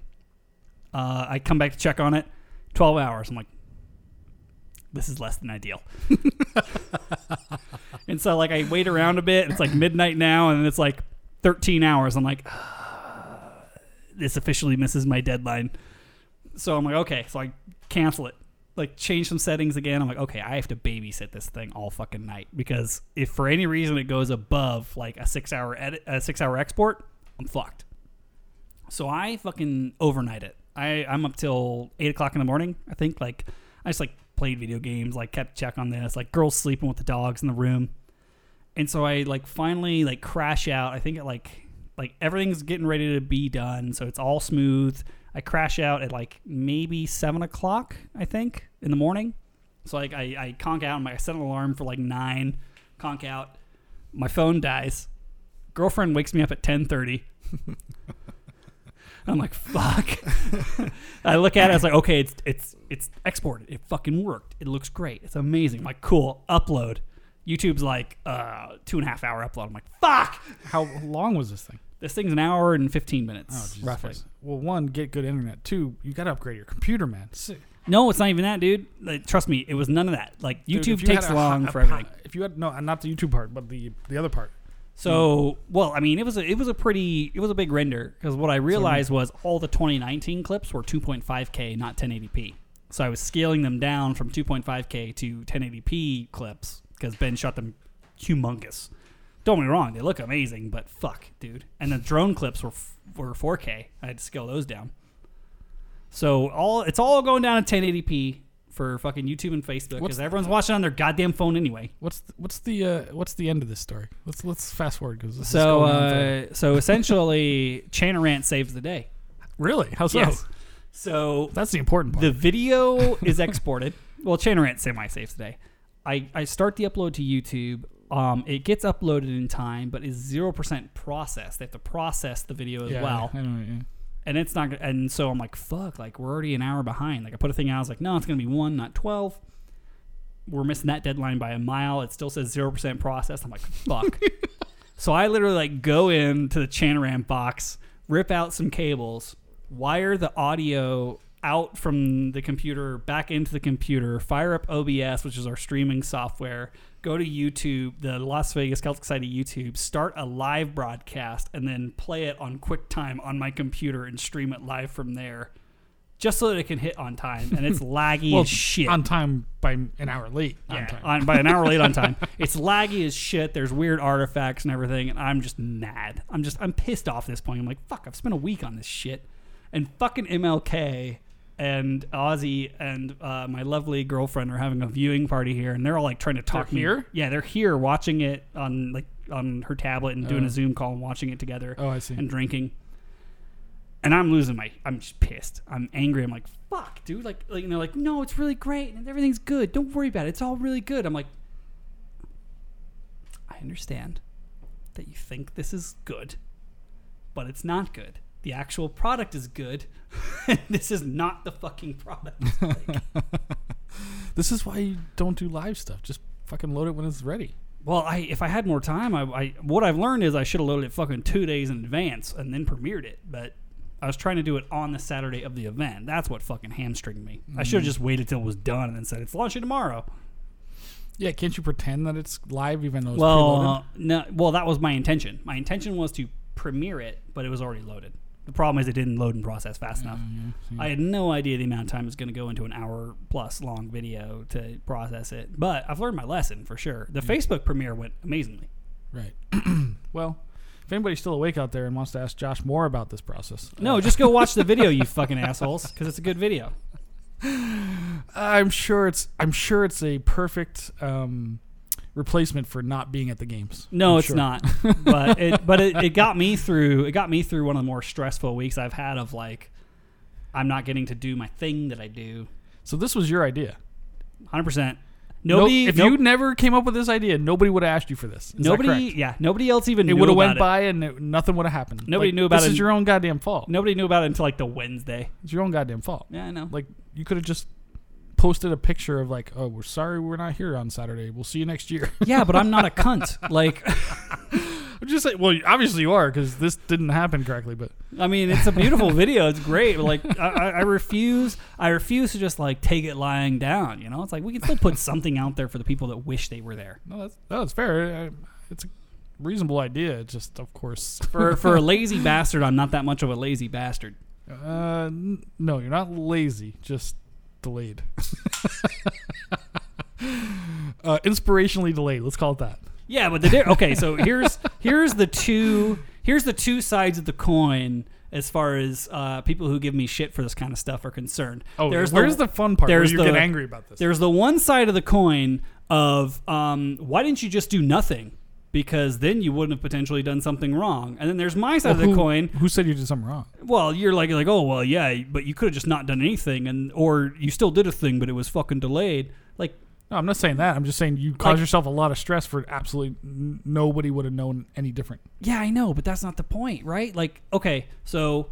uh, I come back to check on it. Twelve hours. I'm like, this is less than ideal. and so like I wait around a bit. It's like midnight now, and it's like 13 hours. I'm like, this officially misses my deadline. So I'm like, okay. So I cancel it like change some settings again. I'm like, okay, I have to babysit this thing all fucking night because if for any reason it goes above like a six hour edit, a six hour export, I'm fucked. So I fucking overnight it. I I'm up till eight o'clock in the morning. I think like I just like played video games, like kept check on this, like girls sleeping with the dogs in the room, and so I like finally like crash out. I think it like like everything's getting ready to be done, so it's all smooth. I crash out at like maybe seven o'clock, I think, in the morning. So like I, I conk out, and I set an alarm for like nine, conk out. My phone dies. Girlfriend wakes me up at ten thirty. I'm like, fuck. I look at it, I was like, okay, it's it's it's exported. It fucking worked. It looks great. It's amazing. I'm like, cool, upload. YouTube's like uh two and a half hour upload. I'm like, fuck. How long was this thing? This thing's an hour and fifteen minutes. Oh, Jesus roughly. Christ. Well, one, get good internet. Two, you got to upgrade your computer, man. Si- No, it's not even that, dude. Like, trust me, it was none of that. Like Dude, YouTube if you takes a long hot- for a everything. If you had no, uh, not the YouTube part, but the the other part. So, well, I mean, it was a it was a pretty it was a big render because what I realized was all the 2019 clips were 2.5k, not 1080p. So I was scaling them down from 2.5k to 1080p clips because Ben shot them humongous. Don't get me wrong, they look amazing, but fuck, dude. And the drone clips were were 4k. I had to scale those down. So all it's all going down to 1080p for fucking YouTube and Facebook because everyone's watching on their goddamn phone anyway. What's the, what's the uh, what's the end of this story? Let's let's fast forward because So, uh, so essentially, Chanarant saves the day. really, how so? Yes. So That's the important part. the video is exported. well, Chanarant semi saves the day. I, I start the upload to YouTube. Um, it gets uploaded in time, but is zero percent processed. They have to process the video as yeah, well, I know, yeah. and it's not. And so I'm like, fuck, like we're already an hour behind. Like I put a thing out, I was like, no, it's gonna be one, not twelve. We're missing that deadline by a mile. It still says zero percent processed. I'm like, fuck. so I literally like go into the Chanarant box, rip out some cables, wire the audio out from the computer back into the computer, fire up OBS, which is our streaming software, go to YouTube, the Las Vegas Celtic Society YouTube, start a live broadcast, and then play it on QuickTime on my computer and stream it live from there. Just so that it can hit on time, and it's laggy Well, as shit. on time by an hour late. on Yeah, time. on, by an hour late on time. It's laggy as shit. There's weird artifacts and everything, and I'm just mad. I'm just I'm pissed off at this point. I'm like, fuck, I've spent a week on this shit, and fucking MLK and Ozzy and uh, my lovely girlfriend are having a viewing party here, and they're all like trying to talk me- here? Yeah, they're here watching it on like on her tablet and doing Oh. a Zoom call and watching it together oh, I see. and drinking. And I'm losing my. I'm just pissed. I'm angry. I'm like, fuck, dude. Like, like, and they're like, no, it's really great and everything's good. Don't worry about it. It's all really good. I'm like, I understand that you think this is good, but it's not good. The actual product is good. this is not the fucking product. Like, this is why you don't do live stuff. Just fucking load it when it's ready. well, I if I had more time, I, I what I've learned is I should have loaded it fucking two days in advance and then premiered it. But I was trying to do it on the Saturday of the event. That's what fucking hamstringed me. I should have just waited till it was done and then said it's launching tomorrow. Yeah, can't you pretend that it's live even though it's Well, preloaded? uh, no. Well, that was my intention. My intention was to premiere it, but it was already loaded. The problem is it didn't load and process fast enough. Yeah, I had no idea the amount of time it was going to go into an hour plus long video to process it. But I've learned my lesson for sure. The Facebook premiere went amazingly. Right. well, if anybody's still awake out there and wants to ask Josh more about this process, uh, No, just go watch the video, you fucking assholes, because it's a good video. I'm sure it's I'm sure it's a perfect um, replacement for not being at the games. No, I'm it's sure. not. But it but it, it got me through it got me through one of the more stressful weeks I've had of like I'm not getting to do my thing that I do. So this was your idea. 100%. No- Nobody if nope- you never came up with this idea, nobody would have asked you for this. Is nobody yeah, nobody else even It would have went it. by and it, nothing would have happened. Nobody Like, knew about it. this is your own goddamn fault. Nobody knew about it until like the Wednesday. It's your own goddamn fault. Yeah, I know. Like you could have just posted a picture of like, oh, we're sorry we're not here on Saturday. We'll see you next year. yeah, but I'm not a cunt. Like I'm just saying. Well, obviously you are because this didn't happen correctly. But I mean, it's a beautiful video. It's great. But like, I, I refuse. I refuse to just like take it lying down. You know, it's like we can still put something out there for the people that wish they were there. no, that's no, that's fair. I, it's a reasonable idea. Just, of course, For for a lazy bastard, I'm not that much of a lazy bastard. uh, n- no, you're not lazy. Just delayed. uh, inspirationally delayed. Let's call it that. Yeah, but the di- okay. So here's here's the two here's the two sides of the coin as far as uh, people who give me shit for this kind of stuff are concerned. Oh, there's where's the, fun part? Where there's you the- get angry about this? There's the one side of the coin of um, why didn't you just do nothing? Because then you wouldn't have potentially done something wrong. And then there's my side Well, of the who, coin. Who said you did something wrong? Well, you're like like oh well yeah, but you could have just not done anything, and or you still did a thing, but it was fucking delayed. Like No, I'm not saying that. I'm just saying you caused Like- yourself a lot of stress for absolutely nobody would have known any different. yeah, I know, but that's not the point, right? Like okay, so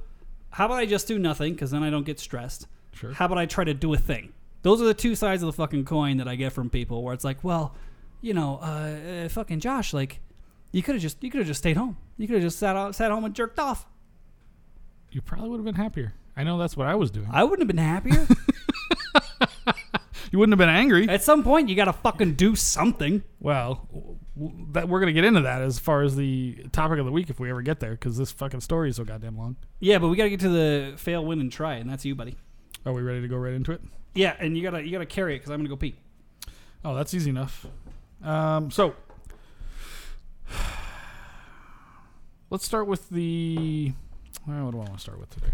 how about I just do nothing because then I don't get stressed. Sure. How about I try to do a thing? Those are the two sides of the fucking coin that I get from people, where it's like, well, you know, uh, uh, fucking Josh, like, you could have just, you could have just stayed home. You could have just sat out, sat home and jerked off. You probably would have been happier. I know that's what I was doing. I wouldn't have been happier. you wouldn't have been angry. At some point, you got to fucking do something. Well, that we're gonna get into that as far as the topic of the week if we ever get there, because this fucking story is so goddamn long. Yeah, but we got to get to the fail, win, and try, and that's you, buddy. Are we ready to go right into it? Yeah, and you gotta you gotta carry it because I'm gonna go pee. Oh, that's easy enough. Um, so let's start with the. Well, what do I want to start with today?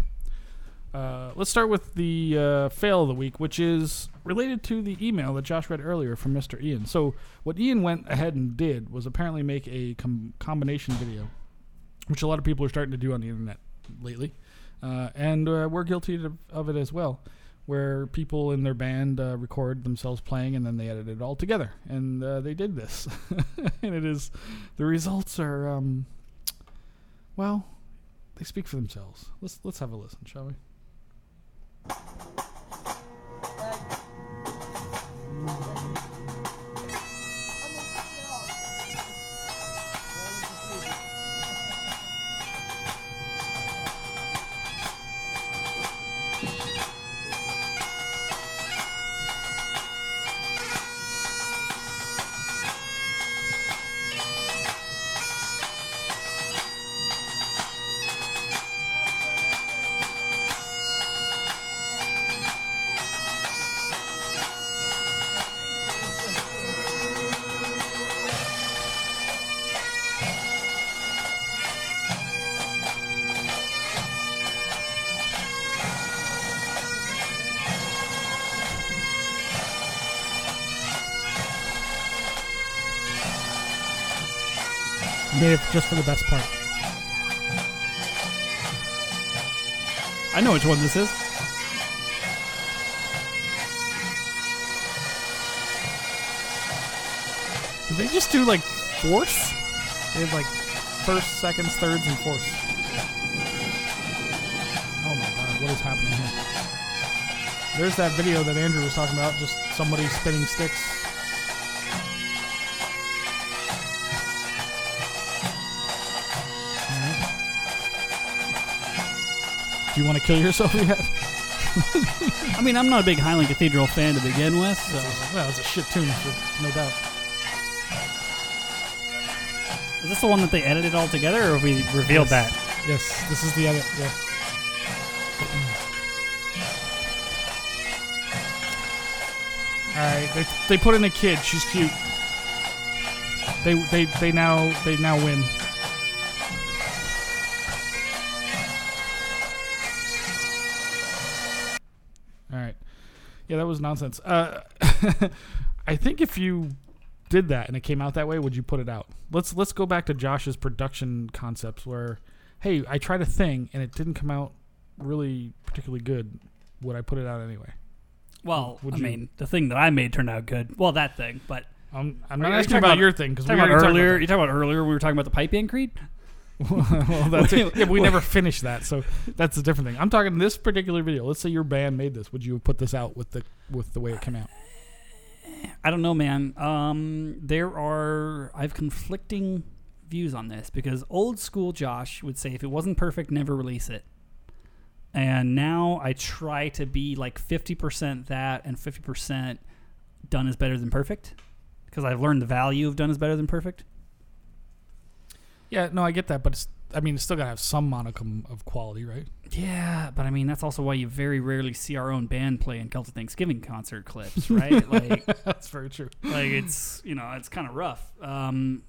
Uh, let's start with the uh, fail of the week, which is related to the email that Josh read earlier from Mr. Ian. So, what Ian went ahead and did was apparently make a com- combination video, which a lot of people are starting to do on the internet lately, uh, and uh, we're guilty of, of it as well where people in their band uh, record themselves playing and then they edit it all together. And uh, they did this. and it is, the results are, um, well, they speak for themselves. Let's, let's have a listen, shall we? Just for the best part. I know which one this is. Did they just do like fourths? They have like first, seconds, thirds, and fourths. Oh my god, what is happening here? There's that video that Andrew was talking about, just somebody spinning sticks. Do you want to kill yourself yet? I mean, I'm not a big Highland Cathedral fan to begin with, so Well, it's a shit tune, no doubt. is this the one that they edited all together, or have we revealed Yes. that? Yes, this is the edit. Yeah. All right, they, they put in a kid. She's cute. They they they now they now win. Yeah, that was nonsense. Uh, I think if you did that and it came out that way, would you put it out? Let's let's go back to Josh's production concepts where, hey, I tried a thing and it didn't come out really particularly good. Would I put it out anyway? Well, Would I you- mean, the thing that I made turned out good. Well, that thing, but I'm, I'm not asking about, about- your thing because we about earlier. about You talking about earlier? We were talking about the pipe band creed. That. well, that's it. Yeah, but we never finished that, so that's a different thing. I'm talking this particular video. Let's say your band made this. Would you put this out with the with the way it came out? I don't know, man. Um, there are I have conflicting views on this because old school Josh would say if it wasn't perfect, never release it. And now I try to be like fifty percent that and fifty percent done is better than perfect because I've learned the value of done is better than perfect. Yeah, no, I get that, but it's, I mean, it's still gotta have some monicum of quality, right? Yeah, but I mean that's also why you very rarely see our own band play in Celtic Thanksgiving concert clips, right? like that's very true. like it's you know it's kind of rough um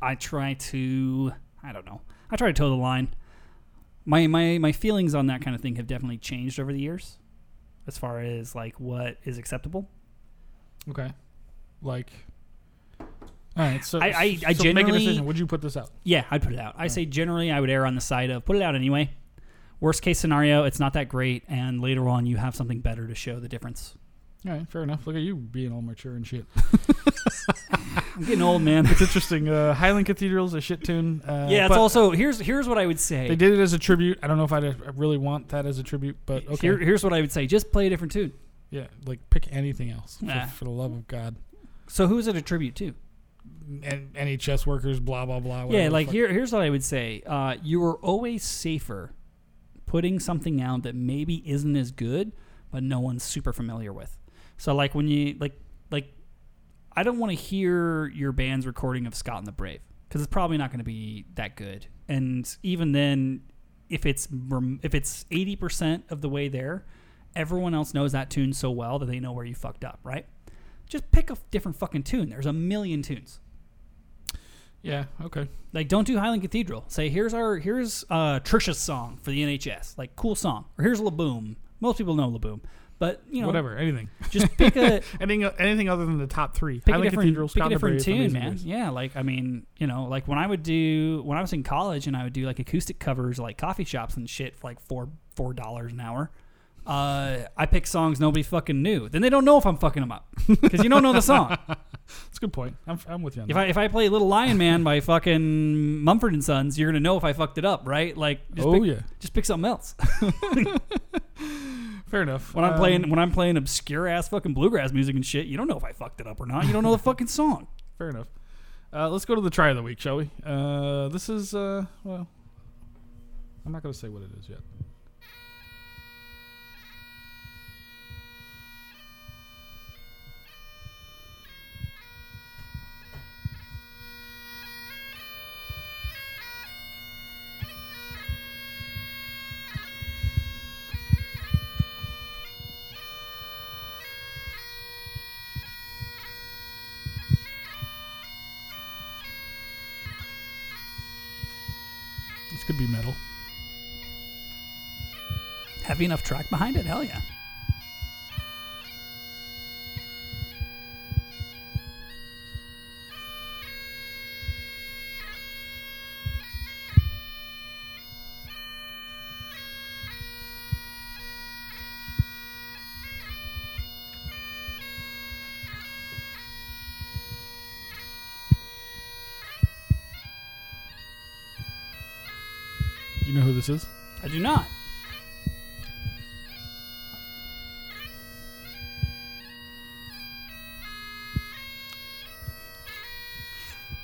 i try to i don't know i try to toe the line my my my feelings on that kind of thing have definitely changed over the years as far as like what is acceptable Okay, like, all right. So I- I- I so make a decision. Would you put this out? yeah i'd put it out i say generally i would err on the side of put it out anyway worst case scenario it's not that great and later on you have something better to show the difference All right, fair enough. Look at you being all mature and shit. i'm getting old man It's interesting. Uh, Highland Cathedral's a shit tune. Uh, yeah it's but also here's here's what i would say They did it as a tribute. I don't know if I'd, I really want that as a tribute, but okay. Here, here's what i would say just play a different tune yeah, like pick anything else for, Nah. for the love of God. so who's it a tribute to NHS workers, blah blah blah. Yeah, like here, here's what I would say. Uh, you are always safer putting something out that maybe isn't as good, but no one's super familiar with. So like when you like like I don't want to hear your band's recording of Scotland the Brave because it's probably not going to be that good. And even then, if it's if it's eighty percent of the way there, everyone else knows that tune so well that they know where you fucked up, right? Just pick a different fucking tune. There's a million tunes. Yeah. Okay. Like, don't do Highland Cathedral. Say, here's our here's uh, Trisha's song for the NHS. Like, cool song. Or here's Laboom. Most people know Laboom, but you know, Whatever. Anything. Just pick a anything. Anything other than the top three. pick a different, Cathedral, pick a different tune, man. Yeah, like I mean, you know, like when I would do when I was in college and I would do like acoustic covers, like coffee shops and shit, for like four four dollars an hour. Uh, I pick songs nobody fucking knew. Then they don't know if I'm fucking them up because you don't know the song. That's a good point. I'm, I'm with you on If that. I if I play Little Lion Man by fucking Mumford and Sons, you're gonna know if I fucked it up, right? Like, just oh pick, yeah. just pick something else. Fair enough. When I'm Um, playing when I'm playing obscure ass fucking bluegrass music and shit, you don't know if I fucked it up or not. You don't know the fucking song. Fair enough. Uh, let's go to the try of the week, shall we? Uh, this is uh, well, I'm not going to say what it is yet. Could be metal. Heavy enough track behind it, hell yeah. I do not.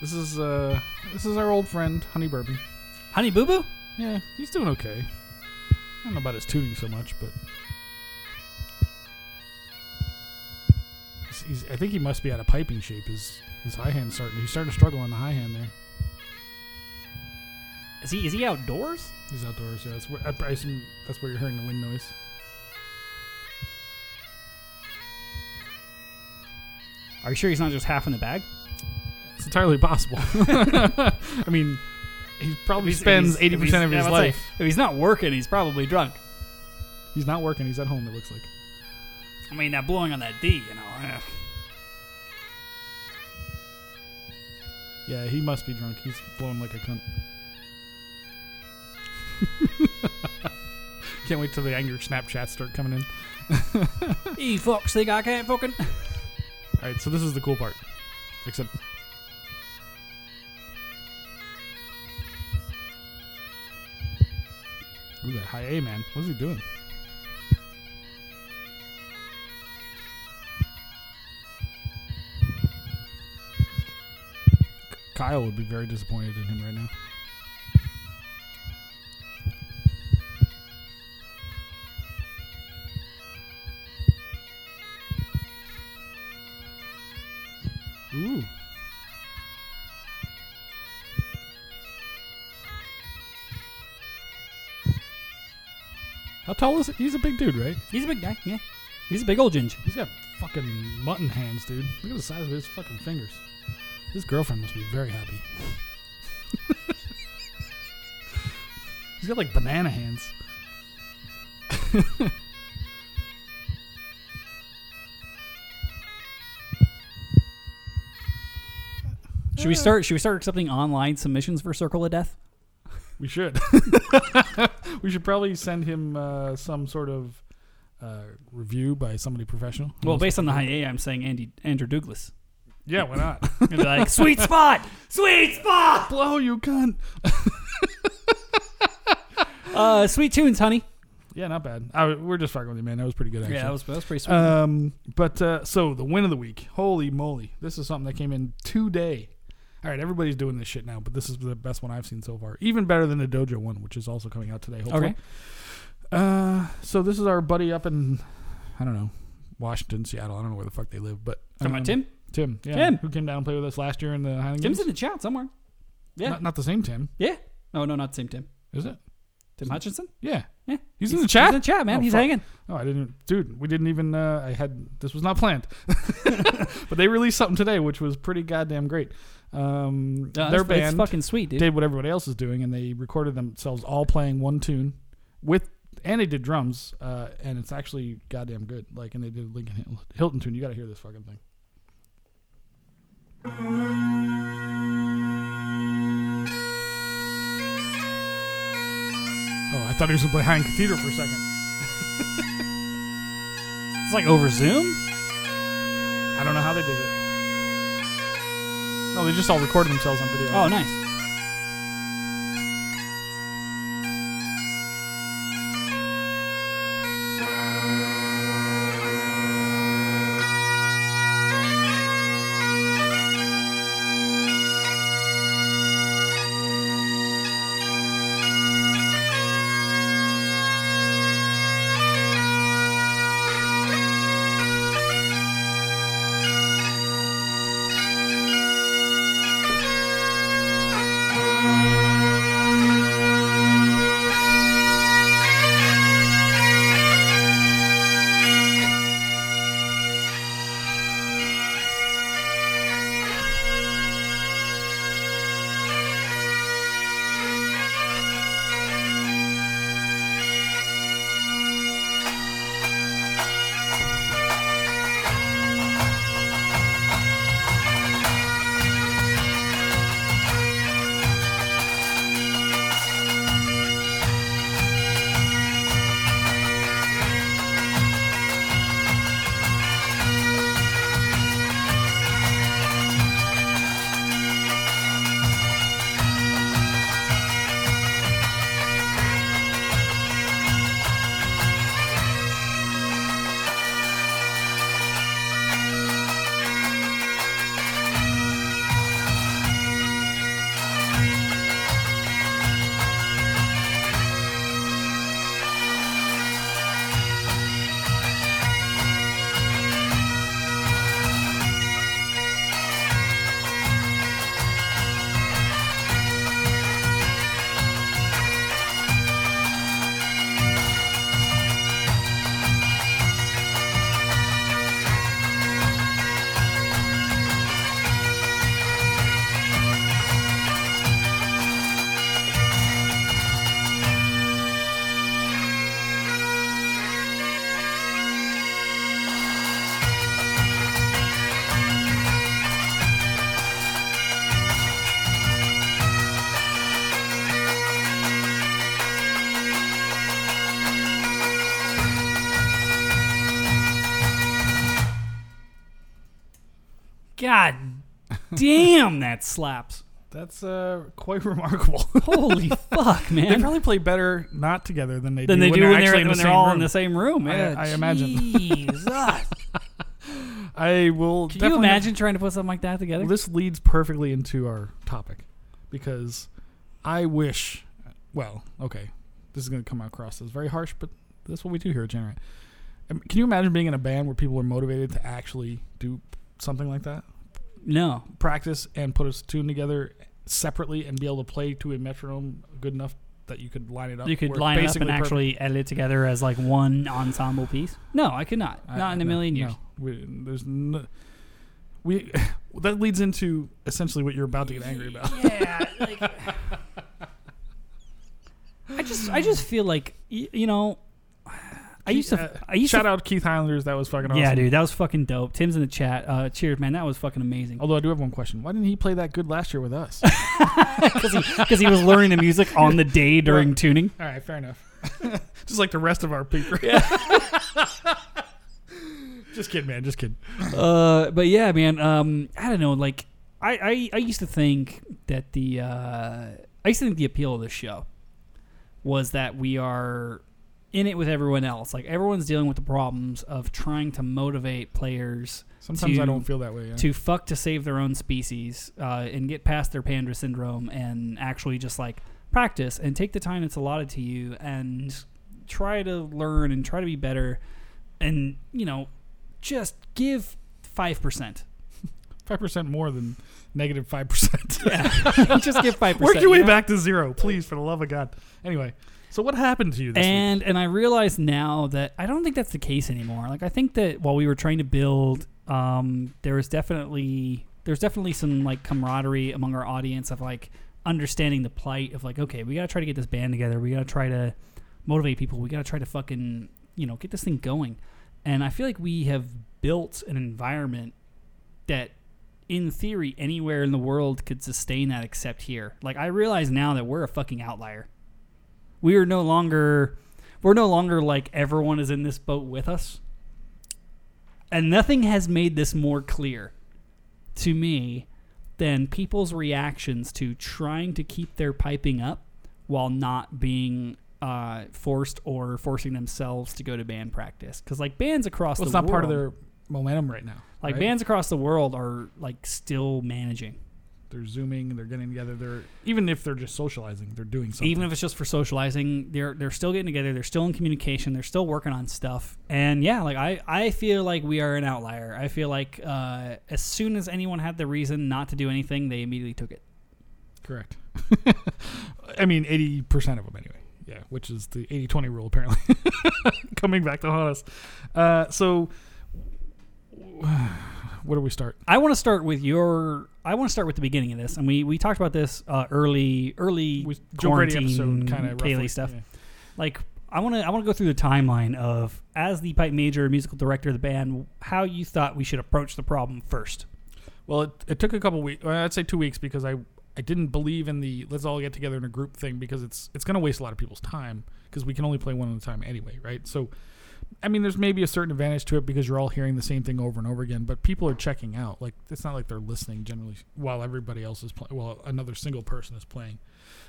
This is uh, this is our old friend Honey Bourbon. Honey Boo Boo? Yeah, he's doing okay. I don't know about his tuning so much, but he's, he's, I think he must be out of piping shape. His his high hand starting. He's starting to struggle on the high hand there. Is he is he outdoors? He's outdoors. Yeah, that's where I, I assume that's where you're hearing the wind noise. Are you sure he's not just half in the bag? It's entirely possible. I mean, he probably he's- spends eighty percent of his I life. say, if he's not working, he's probably drunk. He's not working. He's at home. It looks like. I mean, that blowing on that D, you know. eh. Yeah, he must be drunk. He's blowing like a cunt. Can't wait till the angry Snapchats start coming in. He fucks think I can't fucking. All right, so this is the cool part. Except. Ooh, that high A man. What's he doing? Kyle would be very disappointed in him right now. Tall is it? He's a big dude, right? He's a big guy, yeah. He's a big old ginger. He's got fucking mutton hands, dude. Look at the size of his fucking fingers. His girlfriend must be very happy. He's got like banana hands. Should we start? Should we start accepting online submissions for Circle of Death? We should. we should probably send him uh, some sort of uh, review by somebody professional. Well, based on the high A, I'm saying Andy Andrew Douglas. yeah, why not? He'll be like, sweet spot, sweet spot. Blow you cunt. Uh, sweet tunes, honey. Yeah, not bad. I, we're just fucking with you, man. That was pretty good, actually. Yeah, that was that was pretty sweet. Um, but uh, so the win of the week. Holy moly! This is something that came in today. All right, everybody's doing this shit now, but this is the best one I've seen so far. Even better than the Dojo one, which is also coming out today. Hopefully. okay. Uh, so this is our buddy up in I don't know, Washington, Seattle. I don't know where the fuck they live, but Talking about um, Tim? Tim, yeah, Tim. who came down and played with us last year in the Highland Tim's Games. in the chat somewhere. Yeah. Not, not the same Tim, yeah. No, no, not the same Tim. is it? Tim Hutchinson? Yeah, Yeah. he's, in the chat. He's in the chat, man. Oh, he's fuck. hanging. Oh, I didn't, dude. We didn't even. Uh, I had this was not planned, but they released something today, which was pretty goddamn great. Um, Uh, their band fucking sweet, dude. did what everybody else is doing, and they recorded themselves all playing one tune with, and they did drums, uh, and it's actually goddamn good. Like, and they did Lincoln Hilton tune. You got to hear this fucking thing. Oh, I thought he was gonna play Highland Cathedral for a second. It's like over Zoom? I don't know how they did it. No, they just all recorded themselves on video. Oh, nice. God damn, that slaps. That's uh, quite remarkable. Holy fuck, man! they probably play better not together than they Than do they when do they're when they're, actually in when the they're same all room. in the same room. I- Yeah, I imagine. Jesus. I will. Can you definitely- imagine trying to put something like that together? This leads perfectly into our topic because I wish. Well, okay, this is going to come across as very harsh, but that's what we do here at Chanarant. Um, Can you imagine being in a band where people are motivated to actually do something like that? No. Practice and put a tune together separately and be able to play to a metronome good enough that you could line it up. You could line it up basically and perfect. actually edit it together as like one ensemble piece. No, I could not. I- Not in a million years. no. We, there's no, we that leads into essentially what you're about to get angry about. Yeah, like I just I just feel like y- you know I used to Uh, I used shout to out Keith Highlanders. That was fucking awesome. Yeah, dude, that was fucking dope. Tim's in the chat. Uh, cheers, man. That was fucking amazing. Although I do have one question. Why didn't he play that good last year with us? Because he, he was learning the music on the day during tuning. All right, fair enough. just like the rest of our people. Yeah. just kidding, man. Just kidding. Uh, but yeah, man. Um, I don't know. Like, I, I, I used to think that the uh, I used to think the appeal of this show was that we are in it with everyone else. Like everyone's dealing with the problems of trying to motivate players Sometimes I To- don't feel that way. Yeah. to fuck to save their own species uh, and get past their panda syndrome and actually just like practice and take the time that's allotted to you and try to learn and try to be better and you know, just give five percent. Five percent more than negative five percent. Yeah, just give five percent. Work your way back to zero, please, for the love of God. Anyway, so what happened to you this week? And and I realize now that I don't think that's the case anymore. Like I think that while we were trying to build, um, there was definitely there's definitely some like camaraderie among our audience of like understanding the plight of like okay we gotta try to get this band together. We gotta try to motivate people. We gotta try to fucking you know get this thing going. And I feel like we have built an environment that in theory anywhere in the world could sustain that except here. Like I realize now that we're a fucking outlier we are no longer we're no longer like everyone is in this boat with us and nothing has made this more clear to me than people's reactions to trying to keep their piping up while not being uh, forced or forcing themselves to go to band practice because like bands across well, the it's not world part of their momentum right now. like right? bands across the world are like still managing they're zooming, they're getting together. They're even if they're just socializing, they're doing something. even if it's just for socializing they're they're still getting together they're still in communication they're still working on stuff and yeah like i i feel like we are an outlier i feel like uh, as soon as anyone had the reason not to do anything they immediately took it correct. I mean, eighty percent of them anyway. Yeah, which is the 80-20 rule apparently. Coming back to haunt us. Uh, so, where do we start? i want to start with your i want to start with the beginning of this and we we talked about this uh, early early We quarantine kind of Ceilidh stuff like I want to I want to go through the timeline of as the pipe major musical director of the band how you thought we should approach the problem first Well, it, it took a couple weeks. Well, I'd say two weeks because I I didn't believe in the let's all get together in a group thing because it's it's going to waste a lot of people's time because we can only play one at a time anyway, right? So, I mean, there's maybe a certain advantage to it because you're all hearing the same thing over and over again, but people are checking out. Like it's not like they're listening generally while everybody else is playing, while another single person is playing.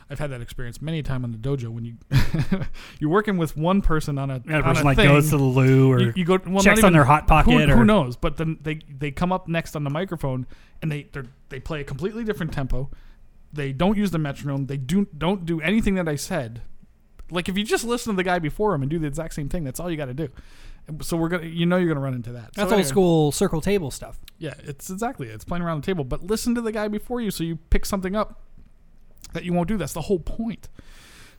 I've had that experience many a time in the dojo when you you're working with one person on a, that on person a like thing, goes to the loo or you, you go well, checks not on their hot pocket who, or who knows? But then they they come up next on the microphone and they they they play a completely different tempo. They don't use the metronome. They do don't do anything that I said. Like if you just listen to the guy before him and do the exact same thing, that's all you got to do. So we're gonna you know you're gonna run into that. So that's old school circle table stuff Yeah, it's exactly it. it's playing around the table. But listen to the guy before you, so you pick something up that you won't do. That's the whole point.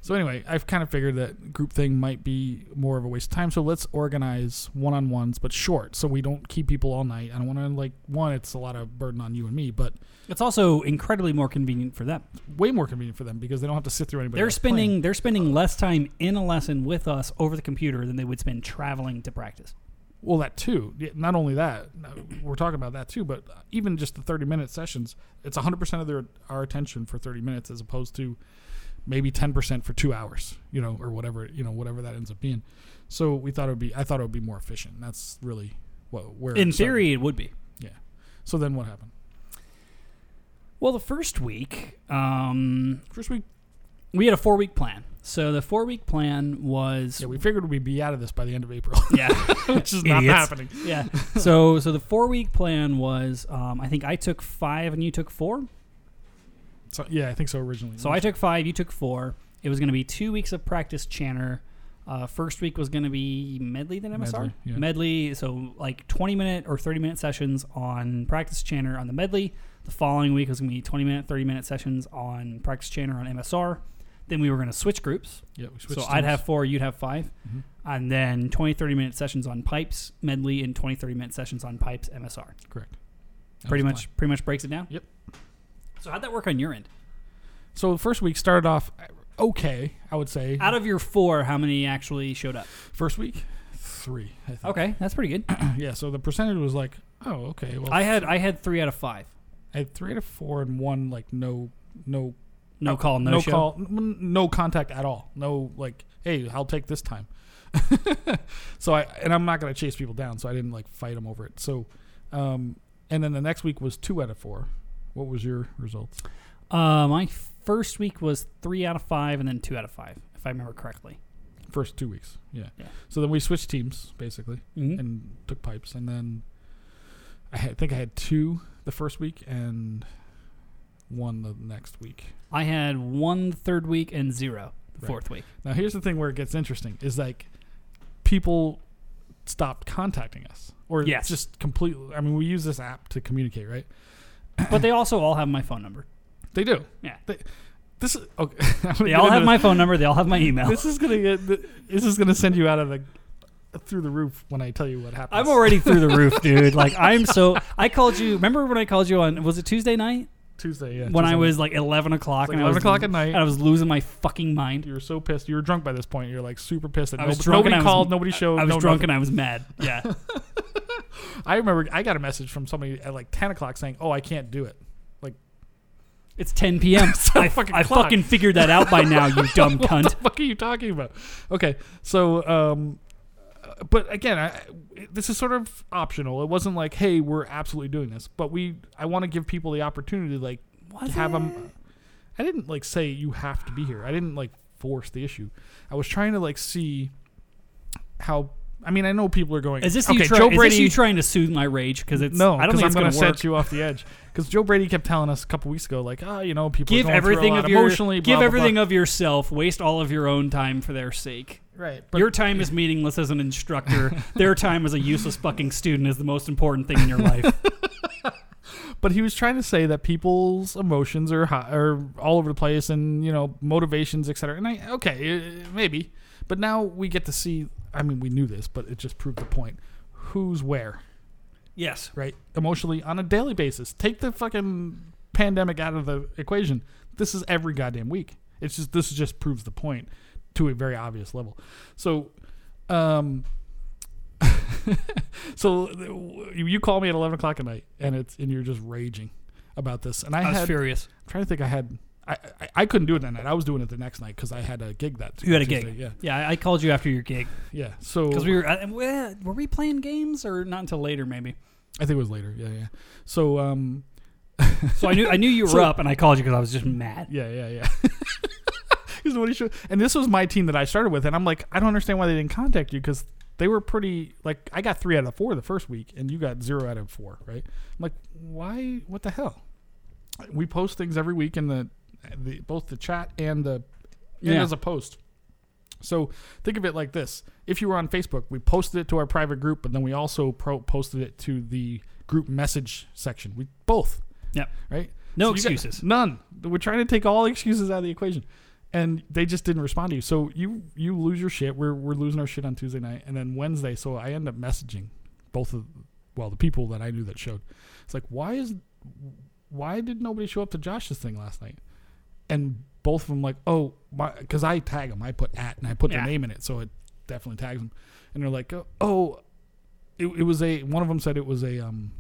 So anyway, I've kind of figured that group thing might be more of a waste of time. So let's organize one-on-ones, but short, so we don't keep people all night. I don't want to like one. It's a lot of burden on you and me, but it's also incredibly more convenient for them way more convenient for them because they don't have to sit through anybody. they're spending playing. they're spending less time in a lesson with us over the computer than they would spend traveling to practice well that too. Not only that, uh, we're talking about that too, but uh, even just the thirty-minute sessions, it's hundred percent of their our attention for thirty minutes as opposed to maybe 10% for two hours, you know, or whatever, you know, whatever that ends up being. So we thought it would be, I thought it would be more efficient. That's really what, where in theory it would be Yeah. So then what happened? well the first week um, First week, we had a four week plan so the four week plan was yeah, we figured we'd be out of this by the end of April, yeah which is not happening. yeah. So so the four week plan was um, I think I took five and you took four. So yeah, I think so originally. So I took five, you took four. It was going to be two weeks of practice chanter. Uh, first week was going to be medley then MSR. Medley, yeah. Medley, so like 20 minute or 30 minute sessions on practice chanter on the medley. The following week was going to be 20 minute, 30 minute sessions on practice chanter on MSR. Then we were going to switch groups. yeah, we switched So I'd have four, you'd have 5 Mhm. And then 20, 30 minute sessions on pipes, medley, and 20, 30 minute sessions on pipes, MSR. correct. That pretty much fine. pretty much breaks it down. Yep. So how'd that work on your end? So the first week started off okay, I would say. Out of your four, how many actually showed up? first week, three. I think. Okay, that's pretty good. yeah. So the percentage was like, oh, okay. Well, I had I had three out of five. I had three out of four and one like no, no No call, no, no show. call, n- no contact at all. No like, hey, I'll take this time. so I and I'm not gonna chase people down, so I didn't like fight them over it. So, um, and then the next week was two out of four. What was your results? Uh, my first week was three out of five, and then two out of five, if I remember correctly. First two weeks, yeah. Yeah. So then we switched teams basically Mhm. and took pipes, and then I had, think I had two the first week and one the next week. I had one third week and zero the Right. fourth week. Now here's the thing where it gets interesting is like people stopped contacting us, or Yes. just completely. I mean, we use this app to communicate, right? But they also all have my phone number. They do. Yeah. They, this is okay. They all have my phone number. They all have my email. This is gonna get. This is gonna send you out of the through the roof when I tell you what happened. I'm already through the roof, dude. Like I'm so. I called you. Remember when I called you on? Was it Tuesday night Tuesday. Yeah. when I Tuesday was like 11 o'clock? Like and 11 I was, o'clock at night. And I was losing my fucking mind. You were so pissed. You were drunk by this point. You're like super pissed. That I was nobody, drunk nobody I was- called. nobody showed. I was no drunk nothing. and I was mad. Yeah. I remember I got a message from somebody at like 10 o'clock saying, "Oh, I can't do it." Like, it's 10 p.m. So I, fucking I fucking figured that out by now, you dumb cunt. what the fuck are you talking about? Okay, so um, but again, I, this is sort of optional. It wasn't like, hey, we're absolutely doing this, but we I want to give people the opportunity, to, like, Was have it? them. I didn't like say you have to be here. I didn't like force the issue. I was trying to like see how. I mean, I know people are going. Is this, okay? you try, Joe is Brady. this you trying to soothe my rage? Because it's no, I don't think I'm going to set you off the edge. Because Joe Brady kept telling us a couple weeks ago, like, oh, you know, people Give are going through a everything of your emotionally. give blah, blah, everything blah. of yourself. Waste all of your own time for their sake. Right. your time is meaningless as an instructor. their time as a useless fucking student is the most important thing in your life. But he was trying to say that people's emotions are high, are all over the place, and you know motivations, etc. And I okay, uh, maybe, but now we get to see. I mean, we knew this, but it just proved the point. Who's where, yes. right? Emotionally on a daily basis. Take the fucking pandemic out of the equation. This is every goddamn week. It's just this just proves the point to a very obvious level. So, um. so you call me at eleven o'clock at night, and it's and you're just raging about this, and I, I was had furious. I'm trying to think. I had. I, I, I couldn't do it that night. I was doing it the next night because I had a gig that. You had a Tuesday. gig. Yeah, Yeah, I called you after your gig yeah. So because we were uh, were were we playing games or not until later maybe. I think it was later. Yeah, yeah. So um, So I knew I knew you were So- up and I called you because I was just mad. yeah, yeah, yeah. Because what he should, and this was my team that I started with, and I'm like, I don't understand why they didn't contact you because they were pretty. Like, I got three out of four the first week, and you got zero out of four, right? I'm like, why? What the hell? We post things every week in the, the both the chat and the and Yeah. as a post. So think of it like this: if you were on Facebook, we posted it to our private group, but then we also pro- posted it to the group message section. We both, Yep. right? No So got- excuses. none. We're trying to take all excuses out of the equation, and they just didn't respond to you. So you you lose your shit. We're we're losing our shit on Tuesday night, and then Wednesday. So I end up messaging both of well the people that I knew that showed. It's like why is why did nobody show up to Josh's thing last night? And both of them like oh because I tag them. I put at and I put Yeah. their name in it, so it definitely tags them. And they're like oh it, it was a one of them said it was a um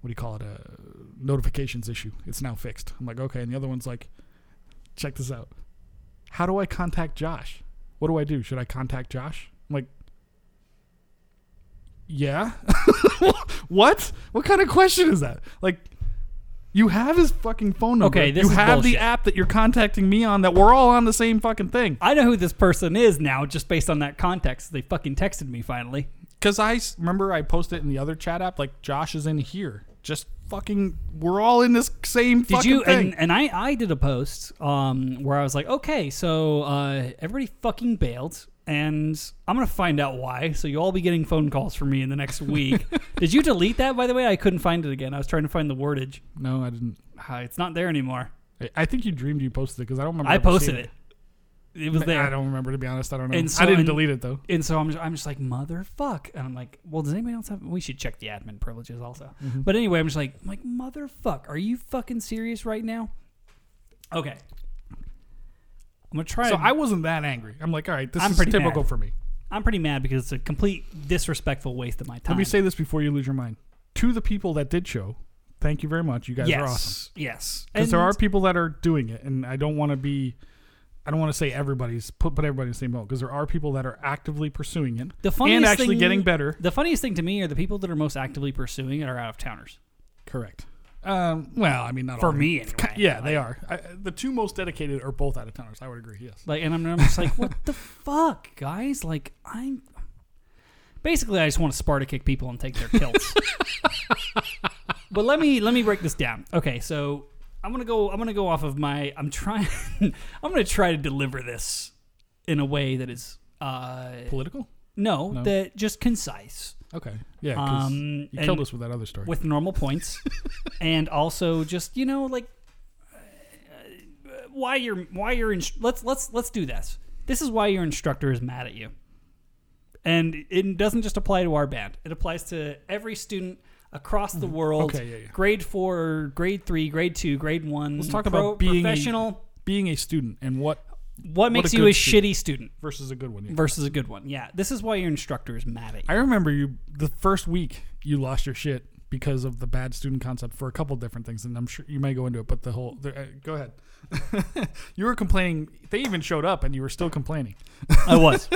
what do you call it a notifications issue it's now fixed i'm like okay and the other one's like check this out. How do i contact josh? What do i do? Should i contact josh? I'm like yeah. What? What kind of question is that? Like you have his fucking phone number. Okay, this you is have the app that you're contacting me on that we're all on the same fucking thing. I know who this person is now just based on that context. They fucking texted me finally. Because I s- remember I posted in the other chat app, like Josh is in here. Just fucking, we're all in this same Did fucking you? thing. And, and I, I did a post um, where I was like, okay, so uh, everybody fucking bailed, and I'm gonna find out why. So you'll all be getting phone calls from me in the next week. did you delete that? By the way, I couldn't find it again. I was trying to find the wordage. no, I didn't. Uh, it's not there anymore. I- think you dreamed you posted it because I don't remember. I posted seeing it. It was there. I don't remember to be honest. I don't know. And so- I didn't and- delete it though. And so I'm just, I'm just like, motherfuck. And I'm like, well, does anybody else have? We should check the admin privileges also. Mm-hmm. But anyway, I'm just like, I'm like, motherfuck. Are you fucking serious right now? Okay. I'm gonna try. So to, I wasn't that angry. I'm like, all right, this I'm is pretty typical mad. for me. I'm pretty mad because it's a complete disrespectful waste of my time. Let me say this before you lose your mind. To the people that did show, thank you very much. You guys yes, are awesome. yes. Because there are people that are doing it, and I don't want to be. I don't want to say everybody's put put everybody in the same boat because there are people that are actively pursuing it the funniest and actually thing, getting better. The funniest thing to me are the people that are most actively pursuing it are out of towners. Correct. Um, well, I mean, not For all. me, anyway. Yeah, they are. I, the two most dedicated are both out of towners. I would agree. Yes. Like, and I'm, I'm just like, what the fuck, guys? Like, I'm basically I just want to Sparta kick people and take their kilts. but let me let me break this down. Okay, so I'm gonna go. I'm gonna go off of my. I'm trying. I'm gonna try to deliver this in a way that is. Uh, Political. No, No? that just concise. Okay. Yeah. 'cause Um, you and killed us with that other story. with normal points, and also just you know like uh, why your why your inst- let's let's let's do this. This is why your instructor is mad at you, and it doesn't just apply to our band. It applies to every student across the world. Mm-hmm. Okay, yeah, yeah. Grade four, grade three, grade two, grade one. Let's talk pro- about being a- professional. Being a student and what what makes a you a student. shitty student versus a good one. yeah. versus a good one? Yeah, this is why your instructor is mad at you. I remember you the first week you lost your shit because of the bad student concept for a couple different things, and I'm sure you may go into it. But the whole the, uh, go ahead. you were complaining. They even showed up, and you were still complaining. I was.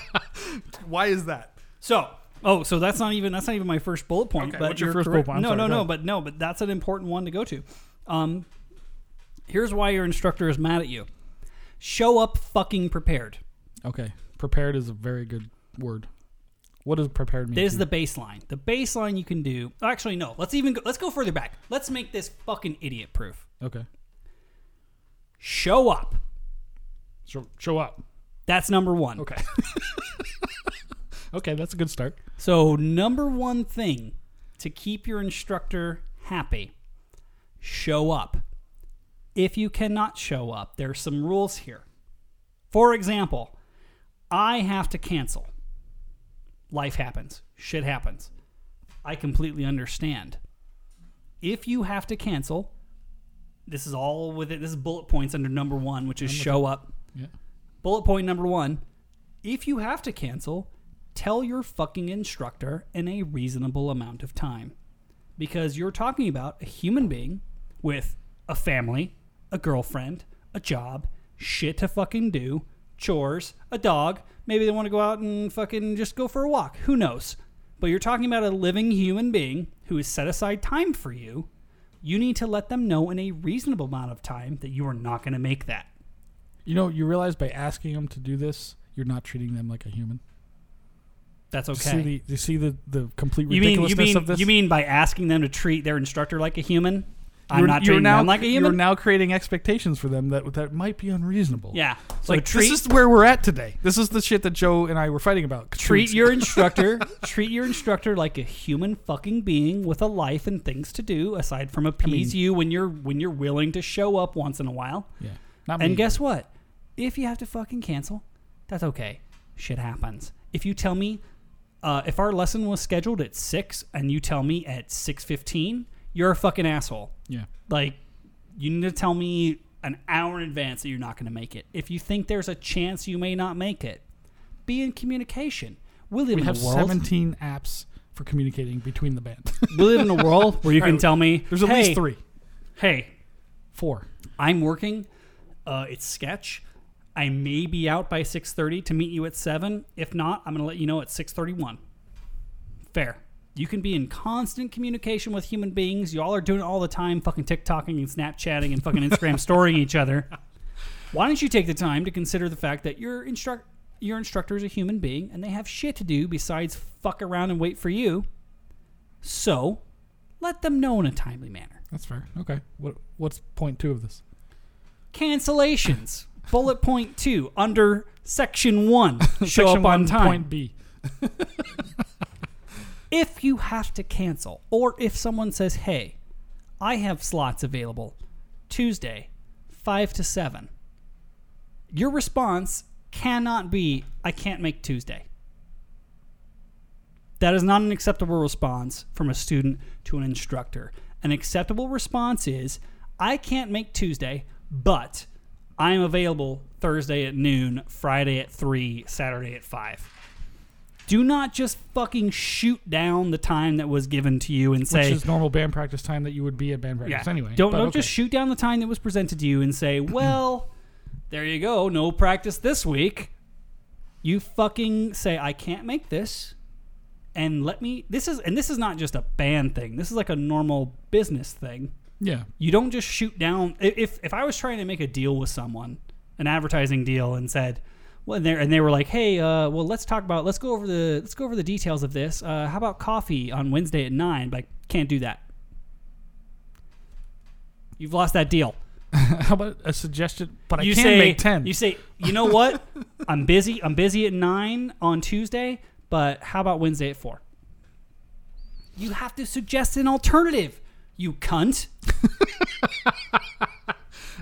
Why is that? So, oh, so that's not even that's not even my first bullet point. Okay, but what's your first correct. bullet point? I'm No, sorry, no, no, but no, but that's an important one to go to. Um, here's why your instructor is mad at you. Show up fucking prepared. Okay, prepared is a very good word. What does prepared mean? This is the baseline. The baseline you can do. Actually, no. Let's even go, let's go further back. Let's make this fucking idiot proof. okay. Show up. Show, show up. That's number one. Okay. okay, that's a good start. So, number one thing to keep your instructor happy show up. If you cannot show up, there are some rules here. For example, I have to cancel. Life happens, shit happens. I completely understand. If you have to cancel, this is all with it. This is bullet points under number one, which is show up. Yeah. Bullet point number one if you have to cancel, tell your fucking instructor in a reasonable amount of time. Because you're talking about a human being with a family, a girlfriend, a job, shit to fucking do, chores, a dog. Maybe they want to go out and fucking just go for a walk. Who knows? But you're talking about a living human being who has set aside time for you. You need to let them know in a reasonable amount of time that you are not going to make that. You know, you realize by asking them to do this, you're not treating them like a human. That's okay. See the, you see the, the complete You mean ridiculousness you mean of this? you mean by asking them to treat their instructor like a human? I'm You're- not you're treating now, them like a human. You're now creating expectations for them that that might be unreasonable. yeah. So like treat this is where we're at today. This is the shit that Joe and I were fighting about. treat your instructor treat your instructor like a human fucking being with a life and things to do aside from appease you when you're when you're willing to show up once in a while. yeah. Not And me. guess what? If you have to fucking cancel, that's okay. Shit happens. If you tell me uh, if our lesson was scheduled at six and you tell me at six fifteen, you're a fucking asshole. Yeah. like you need to tell me an hour in advance that you're not going to make it. If you think there's a chance you may not make it, be in communication. We live We in have a world. 17 apps for communicating between the band. We live in a world where you can Alright, tell me There's at hey, least three, Hey, four. I'm working. Uh, it's sketch. I may be out by 6:30 to meet you at seven. If not, I'm going to let you know at 6:31. Fair. You can be in constant communication with human beings. You all are doing it all the time, fucking TikToking and Snapchatting and fucking Instagram storying each other. Why don't you take the time to consider the fact that your instruct your instructor is a human being and they have shit to do besides fuck around and wait for you? So, let them know in a timely manner. That's fair. Okay. What What's point two of this? Cancellations. Bullet point two under section one. Show Section up on one, time. Point B. if you have to cancel, or if someone says, hey, I have slots available Tuesday, 5 to 7, your response cannot be, I can't make Tuesday. That is not an acceptable response from a student to an instructor. An acceptable response is, I can't make Tuesday, but I'm available Thursday at noon, Friday at 3, Saturday at 5. Do not just fucking shoot down the time that was given to you and say, Which is normal band practice time that you would be at band practice anyway. don't but don't okay. just shoot down the time that was presented to you and say, well, there you go, no practice this week. You fucking say, I can't make this, and let me. This is and this is not just a band thing. This is like a normal business thing. Yeah. You don't just shoot down. If if I was trying to make a deal with someone, an advertising deal, and said, well, and they and they were like, hey, uh, well, let's talk about, let's go over the, let's go over the details of this. Uh, how about coffee on Wednesday at nine? Like, can't do that. You've lost that deal. How about a suggestion? But I you can say make ten. you say you know what? I'm busy. I'm busy at nine on Tuesday, but how about Wednesday at four? You have to suggest an alternative. You cunt.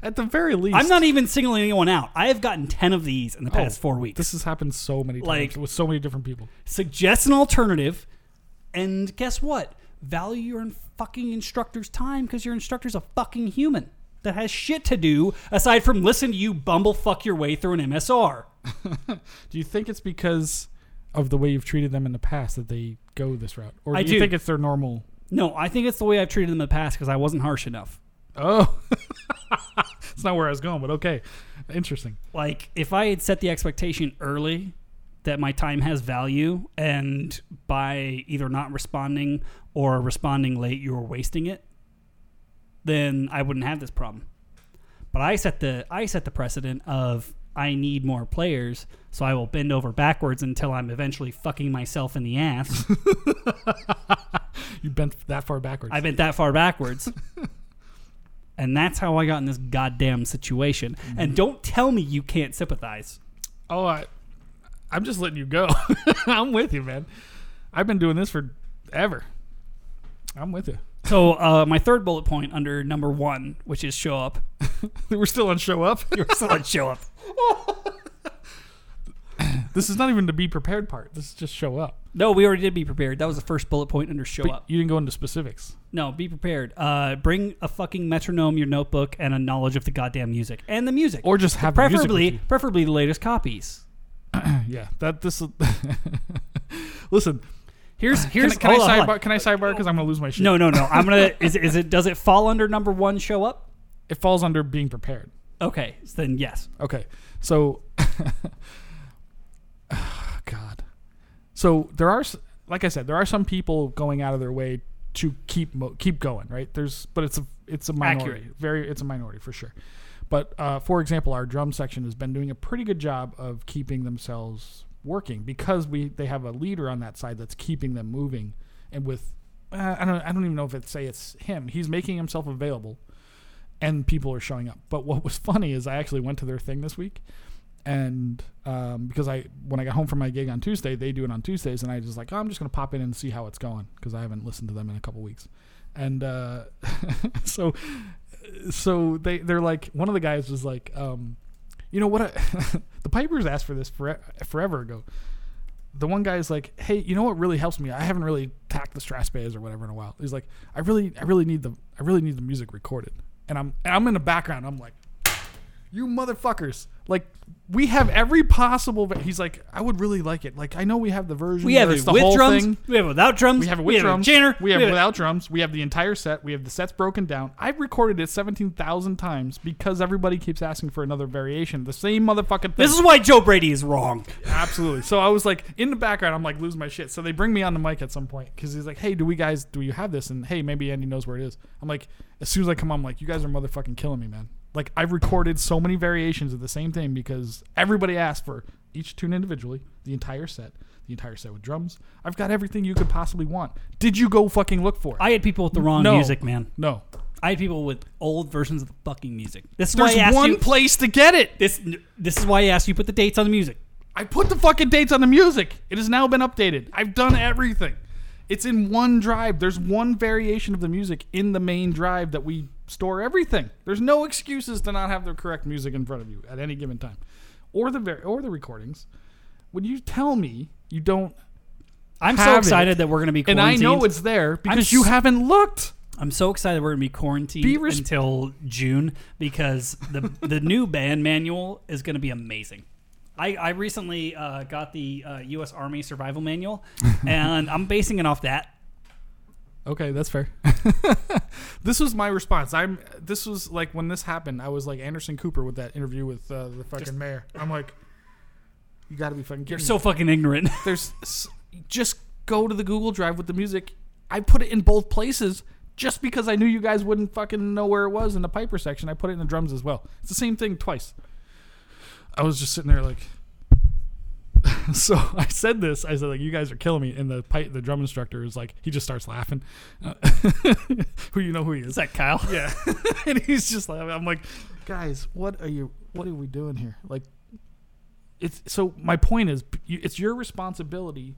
At the very least, I'm not even singling anyone out. I have gotten ten of these in the past Oh, four weeks. This has happened so many times Like- with so many different people. suggest an alternative, and guess what? Value your fucking instructor's time because your instructor's a fucking human that has shit to do aside from listen to you bumblefuck your way through an MSR. Do you think it's because of the way you've treated them in the past that they go this route, or do I you do. think it's their normal? No, I think it's the way I've treated them in the past because I wasn't harsh enough. Oh, it's not where I was going, but okay, interesting. Like if I had set the expectation early that my time has value, and by either not responding or responding late, you were wasting it, then I wouldn't have this problem. But I set the I set the precedent of I need more players, so I will bend over backwards until I'm eventually fucking myself in the ass. You bent that far backwards. I bent that far backwards. And that's how I got in this goddamn situation. And don't tell me you can't sympathize. oh, I, I'm just letting you go. I'm with you, man. I've been doing this for ever. I'm with you. So uh, my third bullet point under number one, which is show up. We're still on show up. You're still on show up. This is not even the be prepared part. This is just show up. No, we already did be prepared. That was the first bullet point under show But up. you didn't go into specifics. No, be prepared. Uh, bring a fucking metronome, your notebook, and a knowledge of the goddamn music and the music, Or just have the music with preferably you. preferably the latest copies. Yeah, that this. Listen, Here's can, here's I- can I hold on, sidebar? Can I sidebar? Because I'm gonna lose my shit. No, no, no. I'm gonna. Is it, is it? Does it fall under number one? Show up. it falls under being prepared. Okay, so then yes. Okay, so so there are, like I said, there are some people going out of their way to keep mo- keep going. Right? There's, but it's a it's a minority. Accurate. Very, it's a minority for sure. But uh, for example, our drum section has been doing a pretty good job of keeping themselves working because we they have a leader on that side that's keeping them moving, and with uh, I don't I don't even know if it's say it's him. He's making himself available and people are showing up. But what was funny is I actually went to their thing this week, and um, because I when I got home from my gig on Tuesday, they do it on Tuesdays, and I just like oh, I'm just gonna pop in and see how it's going because I haven't listened to them in a couple weeks, and uh, so so they they're like one of the guys was like um, you know what I, the Pipers asked for this for, forever ago. The one guy's like, "Hey, you know what really helps me? I haven't really tacked the strathspeys or whatever in a while." He's like, "I really, I really need the, I really need the music recorded." And I'm, and I'm in the background. I'm like, "You motherfuckers! Like, we have every possible." va- He's like, "I would really like it. Like, I know we have the version. We have it with drums. thing. We have it without drums. We have it with drums. Janner. we have it it without drums. We have the entire set. We have the sets broken down. I've recorded it seventeen thousand times because everybody keeps asking for another variation. The same motherfucking thing. This is why Joe Brady is wrong. Absolutely. So I was like in the background. I'm like losing my shit. So they bring me on the mic at some point because he's like, "Hey, do we guys do you have this?" And hey, maybe Andy knows where it is. I'm like, as soon as I come on, I'm like, "You guys are motherfucking killing me, man." Like I've recorded so many variations of the same thing because everybody asked for each tune individually, the entire set, the entire set with drums. I've got everything you could possibly want. Did you go fucking look for it? I had people with the wrong No. music, man. no. I had people with old versions of the fucking music. This is why There's I asked one you. place to get it. this this is why I asked you put the dates on the music. I put the fucking dates on the music. It has now been updated. I've done everything. It's in one drive. There's one variation of the music in the main drive that we store everything. There's no excuses to not have the correct music in front of you at any given time, or the ver- or the recordings. When you tell me you don't, I'm so Have excited it. that we're going to be and I quarantined. know it's there because you s- haven't looked. I'm so excited we're going to be quarantined Be res- until June because the the new band manual is going to be amazing. I, I recently uh, got the uh, U.S. Army Survival Manual, and I'm basing it off that. Okay, that's fair. this was my response. I'm. This was like when this happened. I was like Anderson Cooper with that interview with uh, the fucking mayor. I'm like, you got to be fucking. You're so me. fucking ignorant. There's just go to the Google Drive with the music. I put it in both places just because I knew you guys wouldn't fucking know where it was in the Piper section. I put it in the drums as well. It's the same thing twice. I was just sitting there like, so I said this. I said like, "You guys are killing me." And the pipe, the drum instructor is like, he just starts laughing. Uh, who you know who he is? Is that Kyle? Yeah, and he's just like, I'm like, guys, what are you? What are we doing here? Like, it's so. My point is, it's your responsibility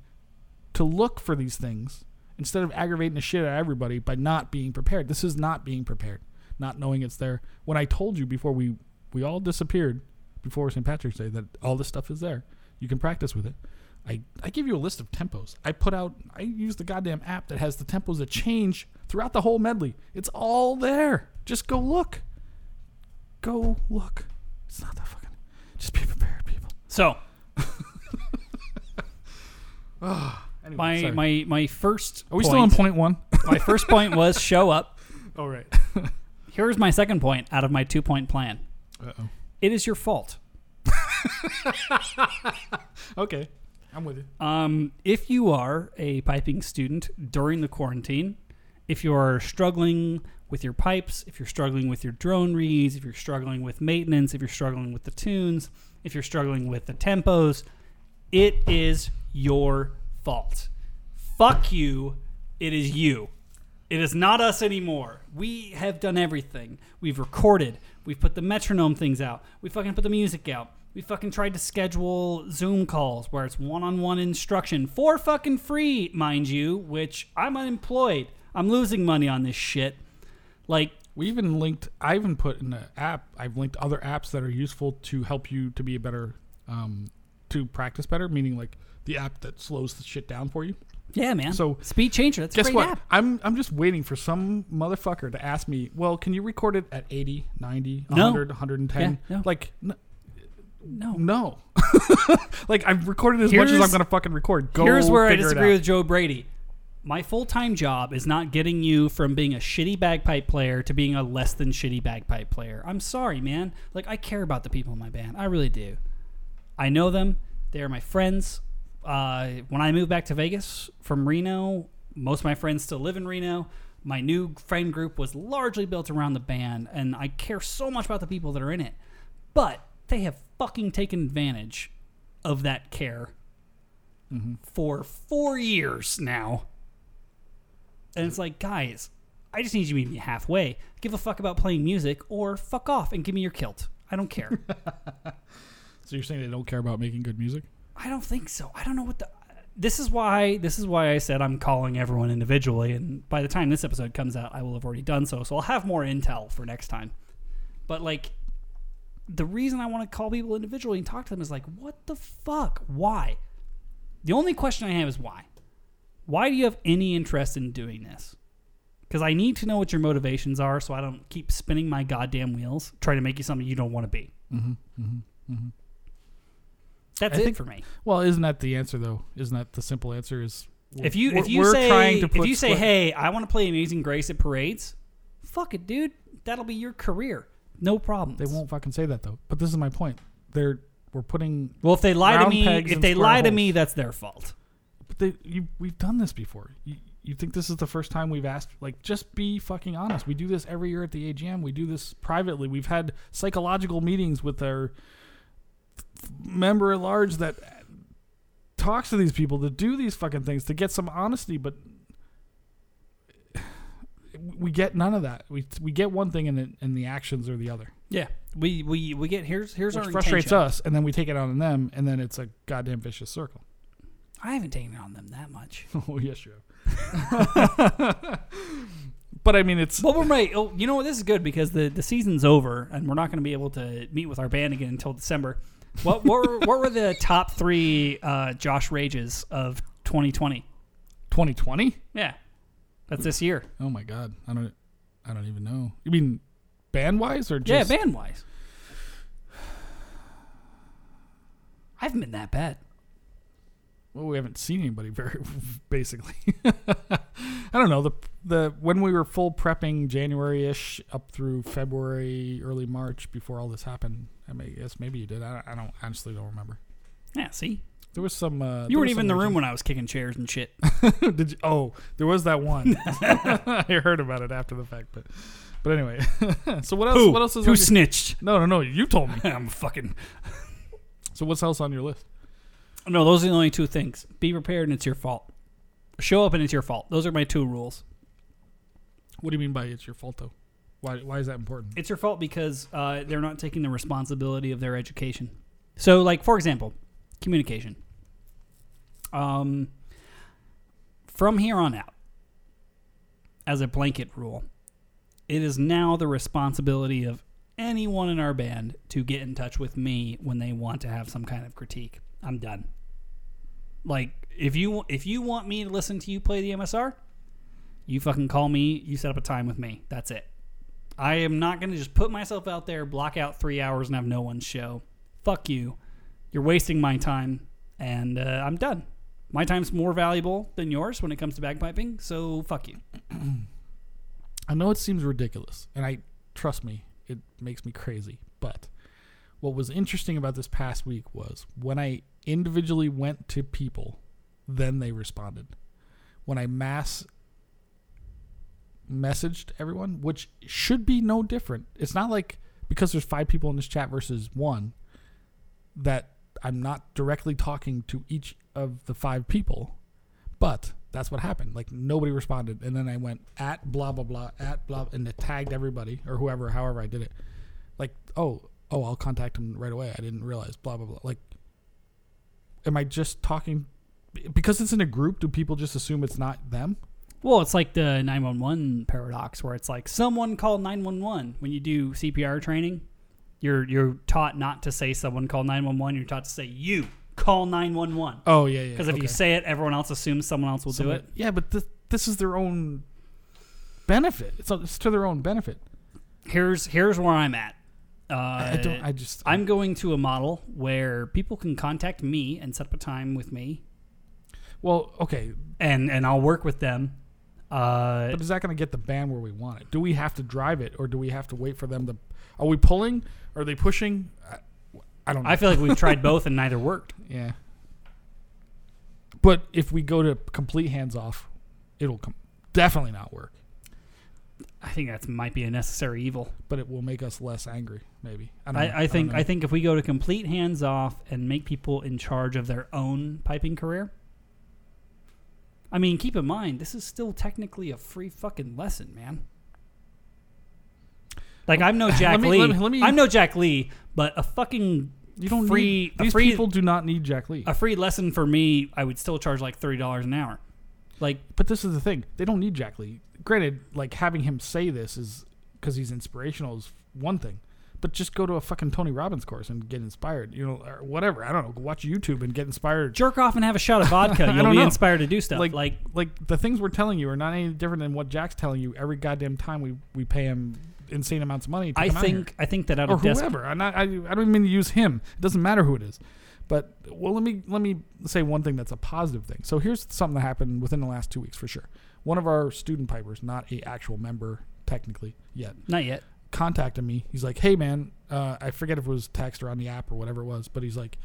to look for these things instead of aggravating the shit out of everybody by not being prepared. This is not being prepared, not knowing it's there. When I told you before we we all disappeared before St. Patrick's Day that all this stuff is there, you can practice with it. I, I give you a list of tempos. I put out, I use the goddamn app that has the tempos that change throughout the whole medley. It's all there. Just go look. Go look. It's not that fucking. Just be prepared, people. So Anyway, my sorry. my my first. Are we point, still on point one? my first point was show up. All right. Here's my second point out of my two point plan. Uh oh. It is your fault. Okay. I'm with you. Um, if you are a piping student during the quarantine, if you are struggling with your pipes, if you're struggling with your drone reeds, if you're struggling with maintenance, if you're struggling with the tunes, if you're struggling with the tempos, it is your fault. Fuck you. It is you. It is not us anymore. We have done everything. We've recorded. We've put the metronome things out. We fucking put the music out. We fucking tried to schedule Zoom calls where it's one-on-one instruction for fucking free, mind you, which I'm unemployed. I'm losing money on this shit. Like, We even linked. I even put in the app. I've linked other apps that are useful to help you to be a better, um, to practice better. Meaning like the app that slows the shit down for you. yeah, man. So, Speed Changer, that's a Guess great what? app. I'm I'm just waiting for some motherfucker to ask me. Well, can you record it at 80, 90, No. 100, 110? Yeah, no. Like n- No. no. like I've recorded as much as I'm gonna fucking record. Go Here's where I figure it disagree out. with Joe Brady. My full time job is not getting you from being a shitty bagpipe player to being a less than shitty bagpipe player. I'm sorry, man. Like, I care about the people in my band. I really do. I know them. They are my friends. Uh, when I moved back to Vegas from Reno, most of my friends still live in Reno. My new friend group was largely built around the band, and I care so much about the people that are in it. But they have fucking taken advantage of that care mm-hmm. for four years now. And it's like, guys, I just need you to meet me halfway. Give a fuck about playing music or fuck off and give me your kilt. I don't care. So you're saying they don't care about making good music? I don't think so. I don't know what the. This is why. This is why I said I'm calling everyone individually, and by the time this episode comes out, I will have already done so. So I'll have more intel for next time. But like, the reason I want to call people individually and talk to them is like, what the fuck? Why? The only question I have is why. Why do you have any interest in doing this? Because I need to know what your motivations are, so I don't keep spinning my goddamn wheels trying to make you something you don't want to be. Mm-hmm. Mm-hmm. Mm-hmm. That's I it think- for me. Well, isn't that the answer though? Isn't that the simple answer? Is If you if you say if you say split- hey I want to play Amazing Grace at parades, fuck it, dude. That'll be your career. No problem. they won't fucking say that though. But this is my point. They're we're putting. Well, if they lie to round me, pegs if in they square lie to holes. me, that's their fault. But they, you, we've done this before. You, you think this is the first time we've asked? Like, just be fucking honest. We do this every year at the AGM. We do this privately. We've had psychological meetings with our member at large that talks to these people to do these fucking things to get some honesty. But we get none of that. We we get one thing and it, and the actions are the other, Yeah, we we we get here's here's which our frustrates intention. us, and then we take it on them, and then it's a goddamn vicious circle. I haven't taken it on them that much. oh yes, you have. but I mean, it's But we're right. Oh, you know what? This is good because the, the season's over and we're not going to be able to meet with our band again until December. What what were, what were the top three uh, Josh Rages of 2020? 2020. Yeah, that's this year. Oh my god, I don't, I don't even know. You mean band wise or Yeah, band wise. I haven't been that bad. Well, we haven't seen anybody very basically. I don't know the the when we were full prepping January ish up through February, early March before all this happened. I may guess maybe you did. I, I don't honestly don't remember. Yeah, see, There was some. Uh, you weren't even in the room when I was kicking chairs and shit. Did you? Oh, there was that one. I heard about it after the fact, but but anyway. so what else? Who? What else is Who on your- snitched? No, no, no. You told me. I'm fucking. So what's else on your list? No, those are the only two things. Be prepared and it's your fault. Show up and it's your fault. Those are my two rules. What do you mean by it's your fault though? Why why is that important? It's your fault because uh, they're not taking the responsibility of their education. So, like for example, communication. Um, from here on out, as a blanket rule, it is now the responsibility of anyone in our band to get in touch with me when they want to have some kind of critique. I'm done. Like if you if you want me to listen to you play the MSR, you fucking call me. You set up a time with me. That's it. I am not going to just put myself out there, block out three hours, and have no one show. Fuck you. You're wasting my time, and uh, I'm done. My time's more valuable than yours when it comes to bagpiping, so fuck you. I know it seems ridiculous, and I trust me, it makes me crazy. But what was interesting about this past week was when I individually went to people, then they responded. When I mass messaged everyone, which should be no different. It's not like because there's five people in this chat versus one that I'm not directly talking to each of the five people. But that's what happened. Like nobody responded, and then I went at blah blah blah at blah, and it tagged everybody or whoever, however I did it. Like oh oh, I'll contact him right away. I didn't realize blah blah blah. Like, am I just talking because it's in a group? Do people just assume it's not them? Well, it's like the 911 paradox where it's like someone called 911 when you do CPR training. You're you're taught not to say someone called 911, you're taught to say you call 911. Oh yeah, yeah. Because if you say it, everyone else assumes someone else will do it. yeah, but this this is their own benefit. It's, it's to their own benefit. Here's here's where I'm at. Uh, I, I don't. I just. I'm going to a model where people can contact me and set up a time with me, well, okay, and and I'll work with them. Uh, but is that going to get the band where we want it? Do we have to drive it, or do we have to wait for them to? Are we pulling? Are they pushing? I, don't know. I feel like we've tried both and neither worked. yeah. But if we go to complete hands off, it'll com- definitely not work. I think that might be a necessary evil. But it will make us less angry. Maybe. I don't. know. I, I think don't I, know. think if we go to complete hands off and make people in charge of their own piping career. I mean, keep in mind this is still technically a free fucking lesson, man. Like I'm no Jack Let me- Lee. let me- let me- I'm no Jack Lee, but a fucking you don't free need these free people. Do not need Jack Lee. a free lesson for me, I would still charge like thirty dollars an hour. Like But this is the thing. They don't need Jack Lee. Granted, like having him say this is because he's inspirational is one thing. But just go to a fucking Tony Robbins course and get inspired, you know, or whatever. I don't know. Watch YouTube and get inspired. jerk off and have a shot of vodka. You'll don't be know. inspired to do stuff. Like, like like the things we're telling you are not any different than what Jack's telling you every goddamn time we, we pay him insane amounts of money. To I come out here. think I think that out or of des- whoever. I'm not, I, I don't even mean to use him. It doesn't matter who it is. But well, let me let me say one thing that's a positive thing. So here's something that happened within the last two weeks for sure. One of our student pipers, not a actual member technically yet, not yet. contacted me. He's like, "Hey man, uh, I forget if it was text or on the app or whatever it was, but he's like,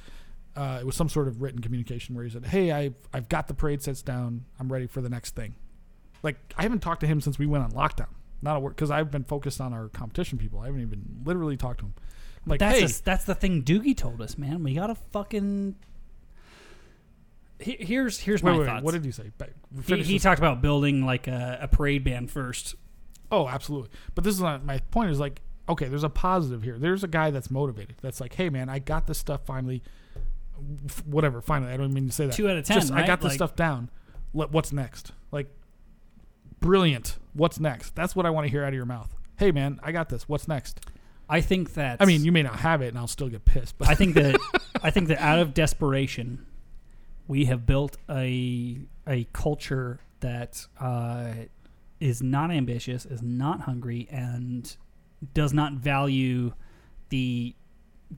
uh, it was some sort of written communication where he said, "Hey, I've I've got the parade sets down. I'm ready for the next thing." Like I haven't talked to him since we went on lockdown. Not a word because I've been focused on our competition people. I haven't even literally talked to them. Like, That's hey, a- that's the thing Doogie told us, man. We gotta fucking. He- Here's here's wait, my wait, thoughts. what did you say? He, he talked about building like a, a parade band first. Oh, absolutely. But this is not my point. Is like, okay, there's a positive here. There's a guy that's motivated. That's like, hey man, I got this stuff finally. Whatever. Finally, I don't mean to say that. Two out of ten, Just, I got this Like- stuff down. What's next? Like, brilliant. What's next? That's what I want to hear out of your mouth. Hey man, I got this. What's next? I think that. I mean, you may not have it, and I'll still get pissed. But I think that I think that out of desperation, we have built a a culture that uh, is not ambitious, is not hungry, and does not value the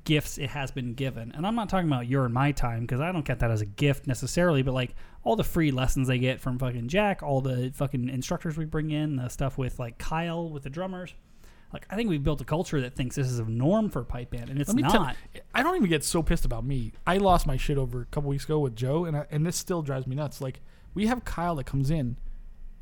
gifts it has been given. And I'm not talking about your and my time because I don't get that as a gift necessarily, but like all the free lessons they get from fucking Jack, all the fucking instructors we bring in, the stuff with like Kyle with the drummers. Like I think we've built a culture that thinks this is a norm for pipe band, and it's Let me not. tell- I don't even get so pissed about me. I lost my shit over a couple weeks ago with Joe, and I, and this still drives me nuts. Like we have Kyle that comes in,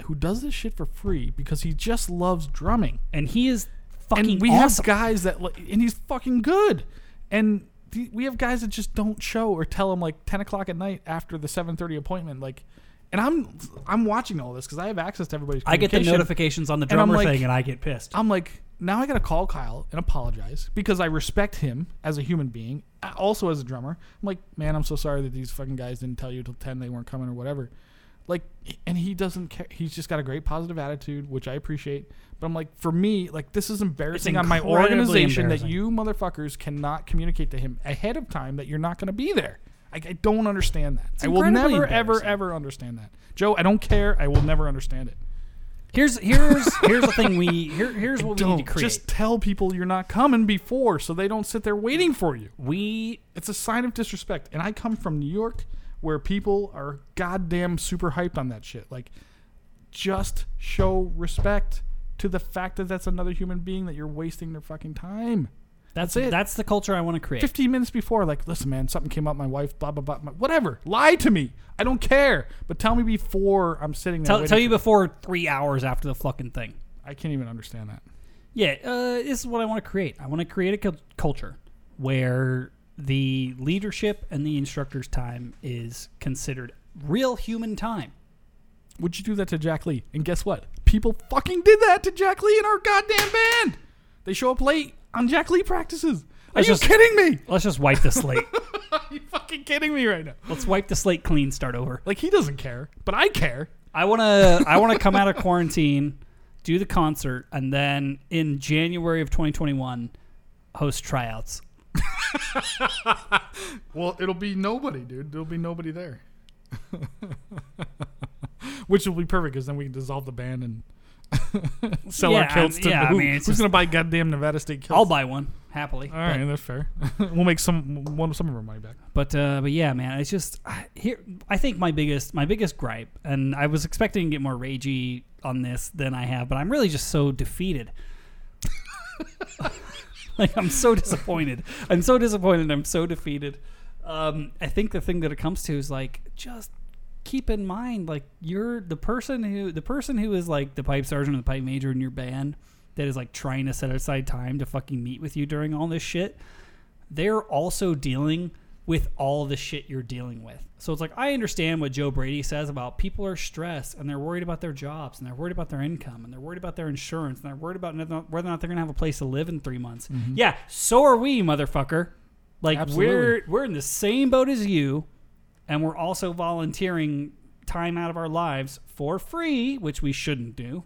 who does this shit for free because he just loves drumming. and he is fucking and we awesome. have guys that and he's fucking good and the- we have guys that just don't show or tell them like 10 o'clock at night after the 7:30 appointment. Like, and I'm I'm watching all this because I have access to everybody's. I get the notifications on the And I'm drummer like- thing, and I get pissed. I'm like, now I got to call Kyle and apologize because I respect him as a human being, also as a drummer. I'm like, man, I'm so sorry that these fucking guys didn't tell you till 10 they weren't coming or whatever. Like, and he doesn't care. He's just got a great positive attitude, which I appreciate. But I'm like, for me, like, this is embarrassing on my organization that you motherfuckers cannot communicate to him ahead of time that you're not going to be there. I, I don't understand that. I will never, ever, ever understand that. Joe, I don't care. I will never understand it. Here's here's here's the thing we here here's what we need to create. just tell people you're not coming before so they don't sit there waiting for you we it's a sign of disrespect and i come from new york where people are goddamn super hyped on that shit like just show respect to the fact that that's another human being that you're wasting their fucking time that's That's it. That's the culture I want to create. 15 minutes before like listen man something came up my wife blah blah blah whatever lie to me i don't care but tell me before i'm sitting there Tell, tell you for- before three hours after the fucking thing. i can't even understand that Yeah, uh, this is what I want to create. I want to create a cul- culture where the leadership and the instructor's time is considered real human time. Would you do that to Jack Lee? And guess what? People fucking did that to Jack Lee in our goddamn band. They show up late on Jack Lee practices. Are Let's you just- kidding me? Let's just wipe the slate. Are you fucking kidding me right now? Let's wipe the slate clean. Start over. Like he doesn't care, but I care. I want to. I want to come out of quarantine, do the concert, and then in January of 2021, host tryouts. Well, it'll be nobody, dude. There'll be nobody there. Which will be perfect because then we can dissolve the band and sell Yeah, our kilts I- to yeah, I mean, who's just- gonna buy goddamn Nevada State kilts. I'll buy one happily. All right, that's fair. we'll make some one some of our money back. But uh, but yeah, man, it's just I- here. I think my biggest my biggest gripe, and I was expecting to get more ragey on this than I have, but I'm really just so defeated. Like I'm so disappointed. I'm so disappointed. I'm so defeated. Um, I think the thing that it comes to is like just keep in mind like you're the person who the person who is like the pipe sergeant or the pipe major in your band that is like trying to set aside time to fucking meet with you during all this shit they're also dealing with all the shit you're dealing with. So it's like I understand what Joe Brady says about people are stressed and they're worried about their jobs and they're worried about their income and they're worried about their insurance and they're worried about whether or not they're gonna have a place to live in three months. Mm-hmm. Yeah, so are we, motherfucker. Like Absolutely. we're we're in the same boat as you, and we're also volunteering time out of our lives for free, which we shouldn't do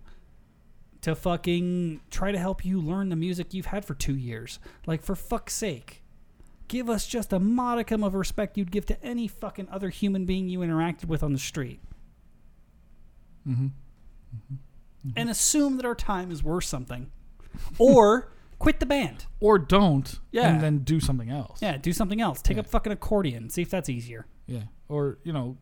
to fucking try to help you learn the music you've had for two years. Like, for fuck's sake, give us just a modicum of respect you'd give to any fucking other human being you interacted with on the street. Mm-hmm. And assume that our time is worth something. Or quit the band. Or don't, Yeah. and then do something else. Yeah, do something else. Take Yeah. up fucking accordion. See if that's easier. Yeah. Or, you know,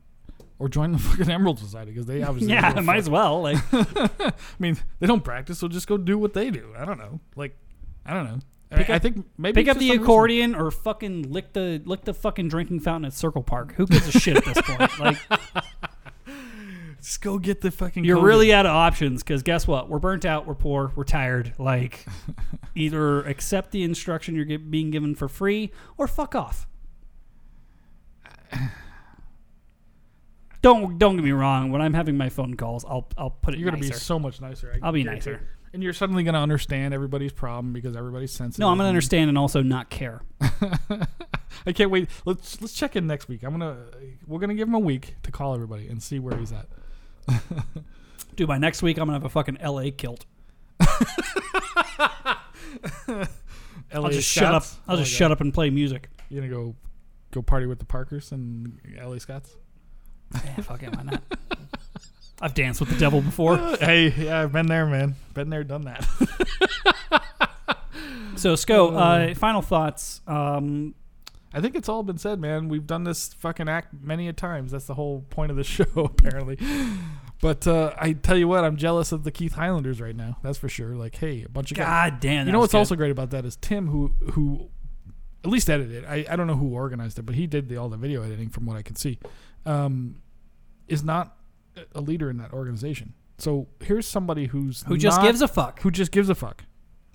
or join the fucking Emerald Society because they obviously. Yeah, might as well. Like, I mean, they don't practice, so just go do what they do. I don't know. Like, I don't know. Pick I, I think maybe pick up the accordion or fucking lick the lick the fucking drinking fountain at Circle Park. Who gives a shit at this point? Like, reason. Just go get the fucking. You're COVID. really out of options because guess what? We're burnt out. We're poor. We're tired. Like, either accept the instruction you're get, being given for free or fuck off. Don't don't get me wrong. When I'm having my phone calls, I'll I'll put it You're gonna be so much nicer. I'll be nicer. it. And you're suddenly gonna understand everybody's problem because everybody's sensitive. no, I'm gonna understand and also not care. I can't wait. Let's let's check in next week. I'm gonna we're gonna give him a week to call everybody and see where he's at. Dude, by next week I'm gonna have a fucking LA kilt. I'll just shut up. I'll oh just shut up and play music. You gonna go go party with the Parkers and LA Scots? Yeah, fuck it, why not? I've danced with the devil before. hey, yeah, I've been there, man. Been there, done that. So, Sco, uh, final thoughts. Um, I think it's all been said, man. We've done this fucking act many a times. That's the whole point of the show, apparently. But uh, I tell you what, I'm jealous of the Keith Highlanders right now. That's for sure. Like, hey, a bunch of guys. God damn. you know what's good. also great about that is Tim, who who at least edited it. I, I don't know who organized it, but he did the, all the video editing from what I could see. Um, is not a leader in that organization. So here's somebody who's who just not- gives a fuck. who just gives a fuck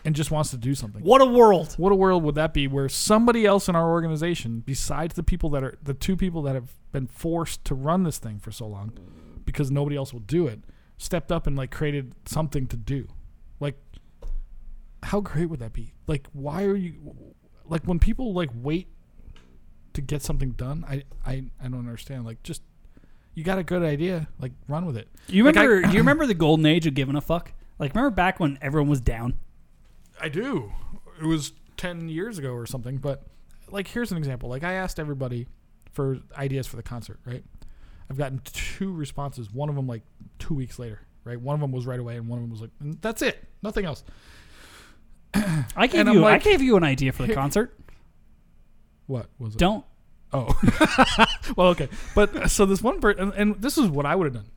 and just wants to do something. What a world! What a world would that be where somebody else in our organization, besides the people that are the two people that have been forced to run this thing for so long, because nobody else will do it, stepped up and like created something to do. Like, how great would that be? Like, why are you like when people like wait to get something done? I I I don't understand. Like, just you got a good idea, like run with it. You Like, I- remember? do you remember the golden age of giving a fuck? Like, remember back when everyone was down? I do. It was 10 years ago or something, but like here's an example. Like I asked everybody for ideas for the concert, right? I've gotten two responses. One of them like 2 weeks later, right? One of them was right away and one of them was like "Mm, that's it. Nothing else. I gave And I'm you. like- I gave you an idea for the concert. What was it? Don't. Oh. well, okay. But so this one person and, and this is what I would have done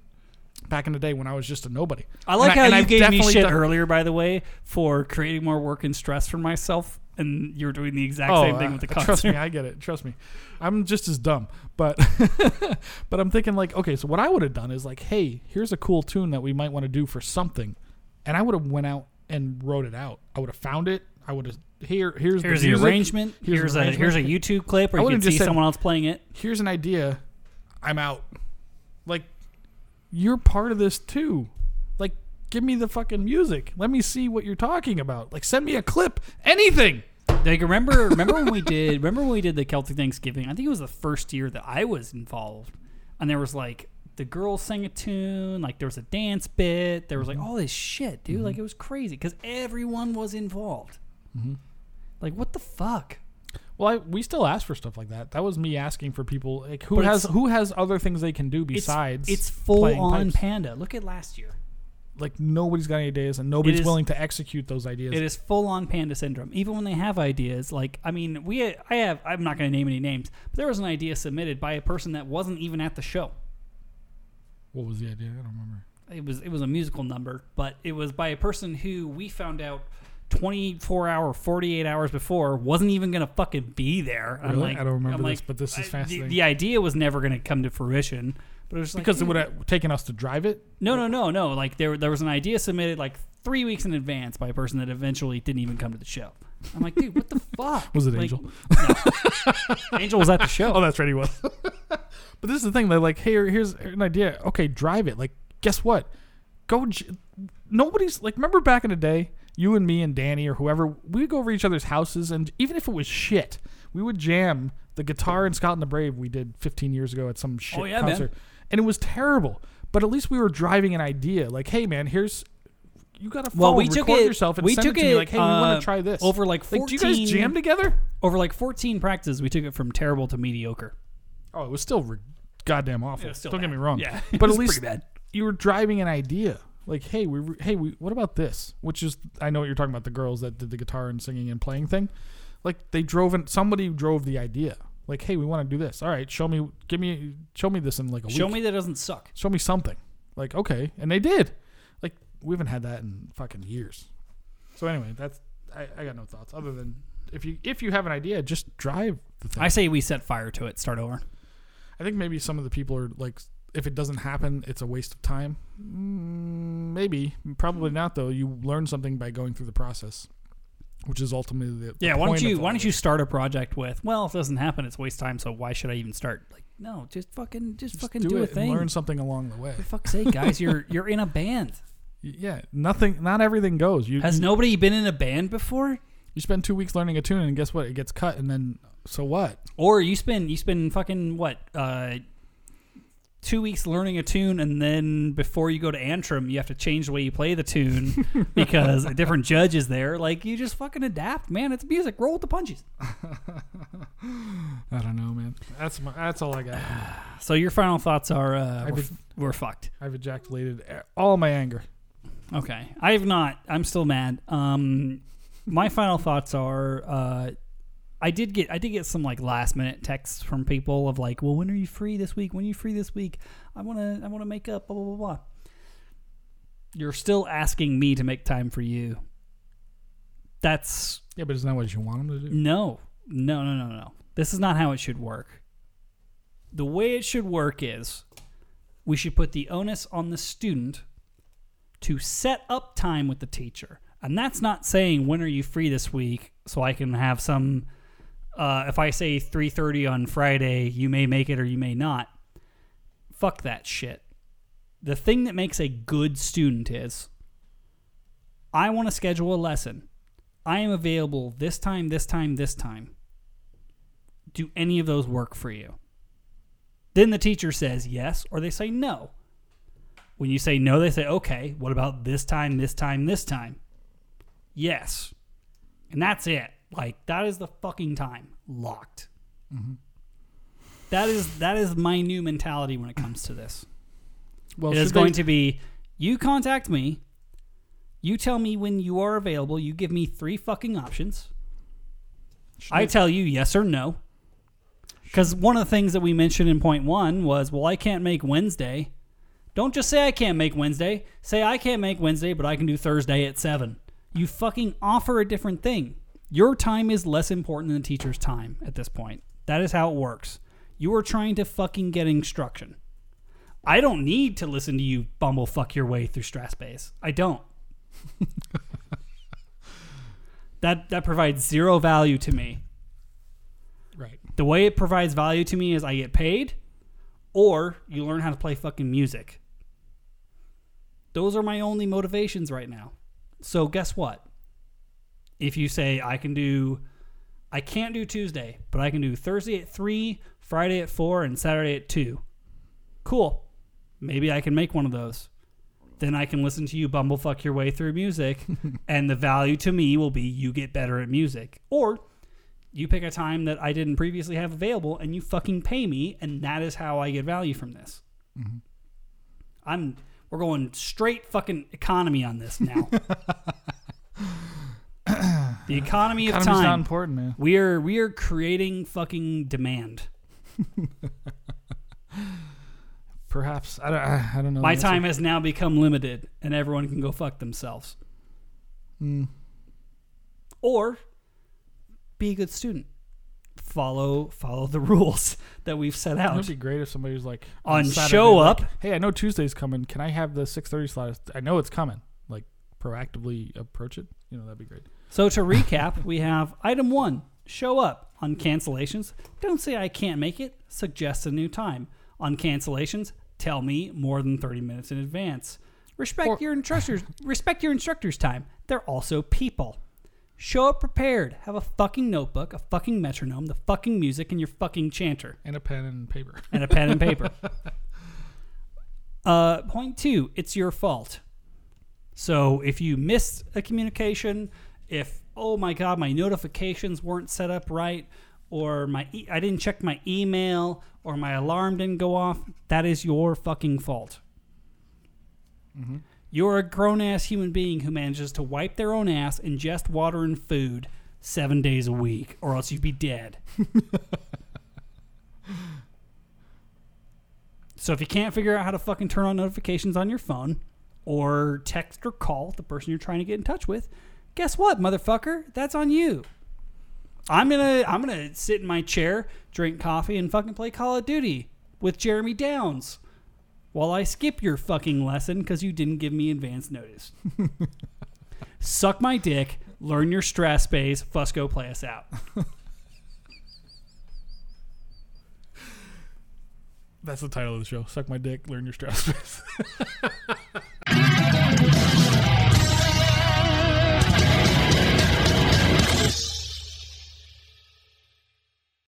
back in the day when I was just a nobody. I like And how and you I've gave me definitely shit done- earlier, by the way, for creating more work and stress for myself, and you're doing the exact Oh, same thing uh, with the concert. Trust me, I get it. Trust me. I'm just as dumb, but but I'm thinking like, okay, so what I would have done is like, hey, here's a cool tune that we might want to do for something, and I would have went out and wrote it out. I would have found it. I would have here here's, Here's the, music. arrangement. Here's Here's, the a here's a YouTube clip where you can just see said- someone else playing it. Here's an idea. I'm out. Like, you're part of this too. Like, give me the fucking music. Let me see what you're talking about. Like, send me a clip. Anything. Like remember remember when we did remember when we did the Celtic Thanksgiving? I think it was the first year that I was involved. And there was like the girls sang a tune, like there was a dance bit, there was like mm-hmm. all this shit, dude. Like mm-hmm. it was crazy because everyone was involved. Mm-hmm. Like what the fuck? Well, I, we still ask for stuff like that. That was me asking for people like who But has it's- who has other things they can do It's- besides. it's, full playing on pipes. panda. Look at last year. like nobody's got any ideas and nobody's is- willing to execute those ideas. It is full on panda syndrome. Even when they have ideas, like I mean, we I have I'm not going to name any names, but there was an idea submitted by a person that wasn't even at the show. What was the idea? I don't remember. It was it was a musical number, but it was by a person who we found out 24 hour, 48 hours before wasn't even going to fucking be there. I'm like, I don't remember I'm this, like, but this is I- the- fascinating. The, idea was never going to come to fruition, but it was just like, Because it hmm. would have taken us to drive it. No, no, no, no. Like there, there was an idea submitted like three weeks in advance by a person that eventually didn't even come to the show. I'm like, dude, what the fuck? Was it Like, Angel? no. Angel was at the show. Oh, that's right. He was. but this is the thing. They're like, hey, here's an idea. Okay, drive it. Like, guess what? Go. j- Nobody's like. Remember back in the day, you and me and Danny or whoever, we would go over each other's houses, and even if it was shit, we would jam the guitar and Scotland the Brave we did 15 years ago at some shit Oh, yeah, man. concert, and it was terrible. But at least we were driving an idea. Like, hey, man, here's. You got to Well, we took record it- yourself and we send took it to me. Like, hey, we want uh, to try this over like Like, do you guys 14 jam together? Over like 14 practices, we took it from terrible to mediocre. Oh, it was still re- goddamn awful. It was still Don't get me wrong. Yeah, but it was at least bad. you were driving an idea. Like, hey, we, re- hey, we, what about this? Which is, I know what you're talking about. The girls that did the guitar and singing and playing thing. Like, they drove in. Somebody drove the idea. Like, hey, we want to do this. All right, show me, give me, show me this in like a Show week. me that doesn't suck. show me something. Like, okay, and they did. Like, we haven't had that in fucking years. So anyway, that's I, I got no thoughts other than if you if you have an idea, just drive the thing. I say we set fire to it. Start over. I think maybe some of the people are like, if it doesn't happen, it's a waste of time. Mm, maybe, probably not though. You learn something by going through the process, which is ultimately the Yeah, the why don't you why don't you start a project with? Well, if it doesn't happen, it's waste time. So why should I even start? Like, no, just fucking, just, Just fucking do, do, a thing. and learn something along the way? For fuck's sake, guys, you're you're in a band. Yeah, nothing, not everything goes. You Has nobody been in a band before? you spend two weeks learning a tune, and guess what? It gets cut, and then so what? Or you spend you spend fucking what uh, two weeks learning a tune, and then before you go to Antrim, you have to change the way you play the tune because a different judge is there. Like you just fucking adapt, man. It's music. Roll with the punches. I don't know, man. That's my, that's all I got. So your final thoughts are uh, we're, been- we're fucked. I've ejaculated all my anger. Okay, I have not. I'm still mad. Um, my final thoughts are. Uh, I did get I did get some like last minute texts from people of like, well, when are you free this week? When are you free this week? I wanna I wanna make up blah blah blah blah. You're still asking me to make time for you. That's Yeah, but isn't that what you want them to do? no, no, no, no, no. This is not how it should work. The way it should work is we should put the onus on the student to set up time with the teacher. And that's not saying when are you free this week so I can have some uh, if I say 3:30 on Friday, you may make it or you may not. Fuck that shit. The thing that makes a good student is I want to schedule a lesson. I am available this time, this time, this time. Do any of those work for you? Then the teacher says yes or they say no. When you say no, they say, okay, what about this time, this time, this time? Yes. And that's it. Like, that is the fucking time. Locked. Mm-hmm. That is that is my new mentality when it comes to this. Well, it is going they- to be you contact me, you tell me when you are available, you give me three fucking options. should I they- tell you yes or no. Because one of the things that we mentioned in point one was, well, I can't make Wednesday. Don't just say I can't make Wednesday. Say I can't make Wednesday, but I can do Thursday at 7. You fucking offer a different thing. Your time is less important than the teacher's time at this point. That is how it works. You are trying to fucking get instruction. I don't need to listen to you bumblefuck your way through Strathspey. I don't. that that provides zero value to me right. the way it provides value to me is I get paid or you learn how to play fucking music. Those are my only motivations right now. So guess what? If you say I can do I can't do Tuesday, but I can do Thursday at 3, Friday at 4 and Saturday at 2. Cool. Maybe I can make one of those. Then I can listen to you bumblefuck your way through music and the value to me will be you get better at music. Or you pick a time that I didn't previously have available and you fucking pay me and that is how I get value from this. Mm-hmm. I'm we're going straight fucking economy on this now. the economy of Economy's not important, man. We are we are creating fucking demand. Perhaps I don't. I, I don't know. My time has now become limited and everyone can go fuck themselves. Mm. Or be a good student. Follow follow the rules that we've set It out. would be great if somebody was like On Saturday, show like, up. Hey, I know Tuesday's coming. Can I have the six thirty slot? I know it's coming. Like proactively approach it. You know that'd be great. So to recap, we have item one: show up on cancellations. Don't say I can't make it. Suggest a new time on cancellations. Tell me more than thirty minutes in advance. Respect Or- your instructors. respect your instructors' time. They're also people. Show up prepared. Have a fucking notebook, a fucking metronome, the fucking music, and your fucking chanter And a pen and paper. and a pen and paper. Uh, point two, it's your fault. So if you missed a communication, if oh my god, my notifications weren't set up right, or my e- I didn't check my email, or my alarm didn't go off, that is your fucking fault. Mm-hmm. You're a grown ass human being who manages to wipe their own ass, ingest water and food seven days a week, or else you'd be dead. so if you can't figure out how to fucking turn on notifications on your phone, or text or call the person you're trying to get in touch with, guess what, motherfucker? That's on you. I'm gonna I'm gonna sit in my chair, drink coffee, and fucking play Call of Duty with Jeremy Downs while I skip your fucking lesson because you didn't give me advance notice. Suck my dick, learn your strathspeys, Fusco play us out. That's the title of the show. Suck my dick. Learn your stress.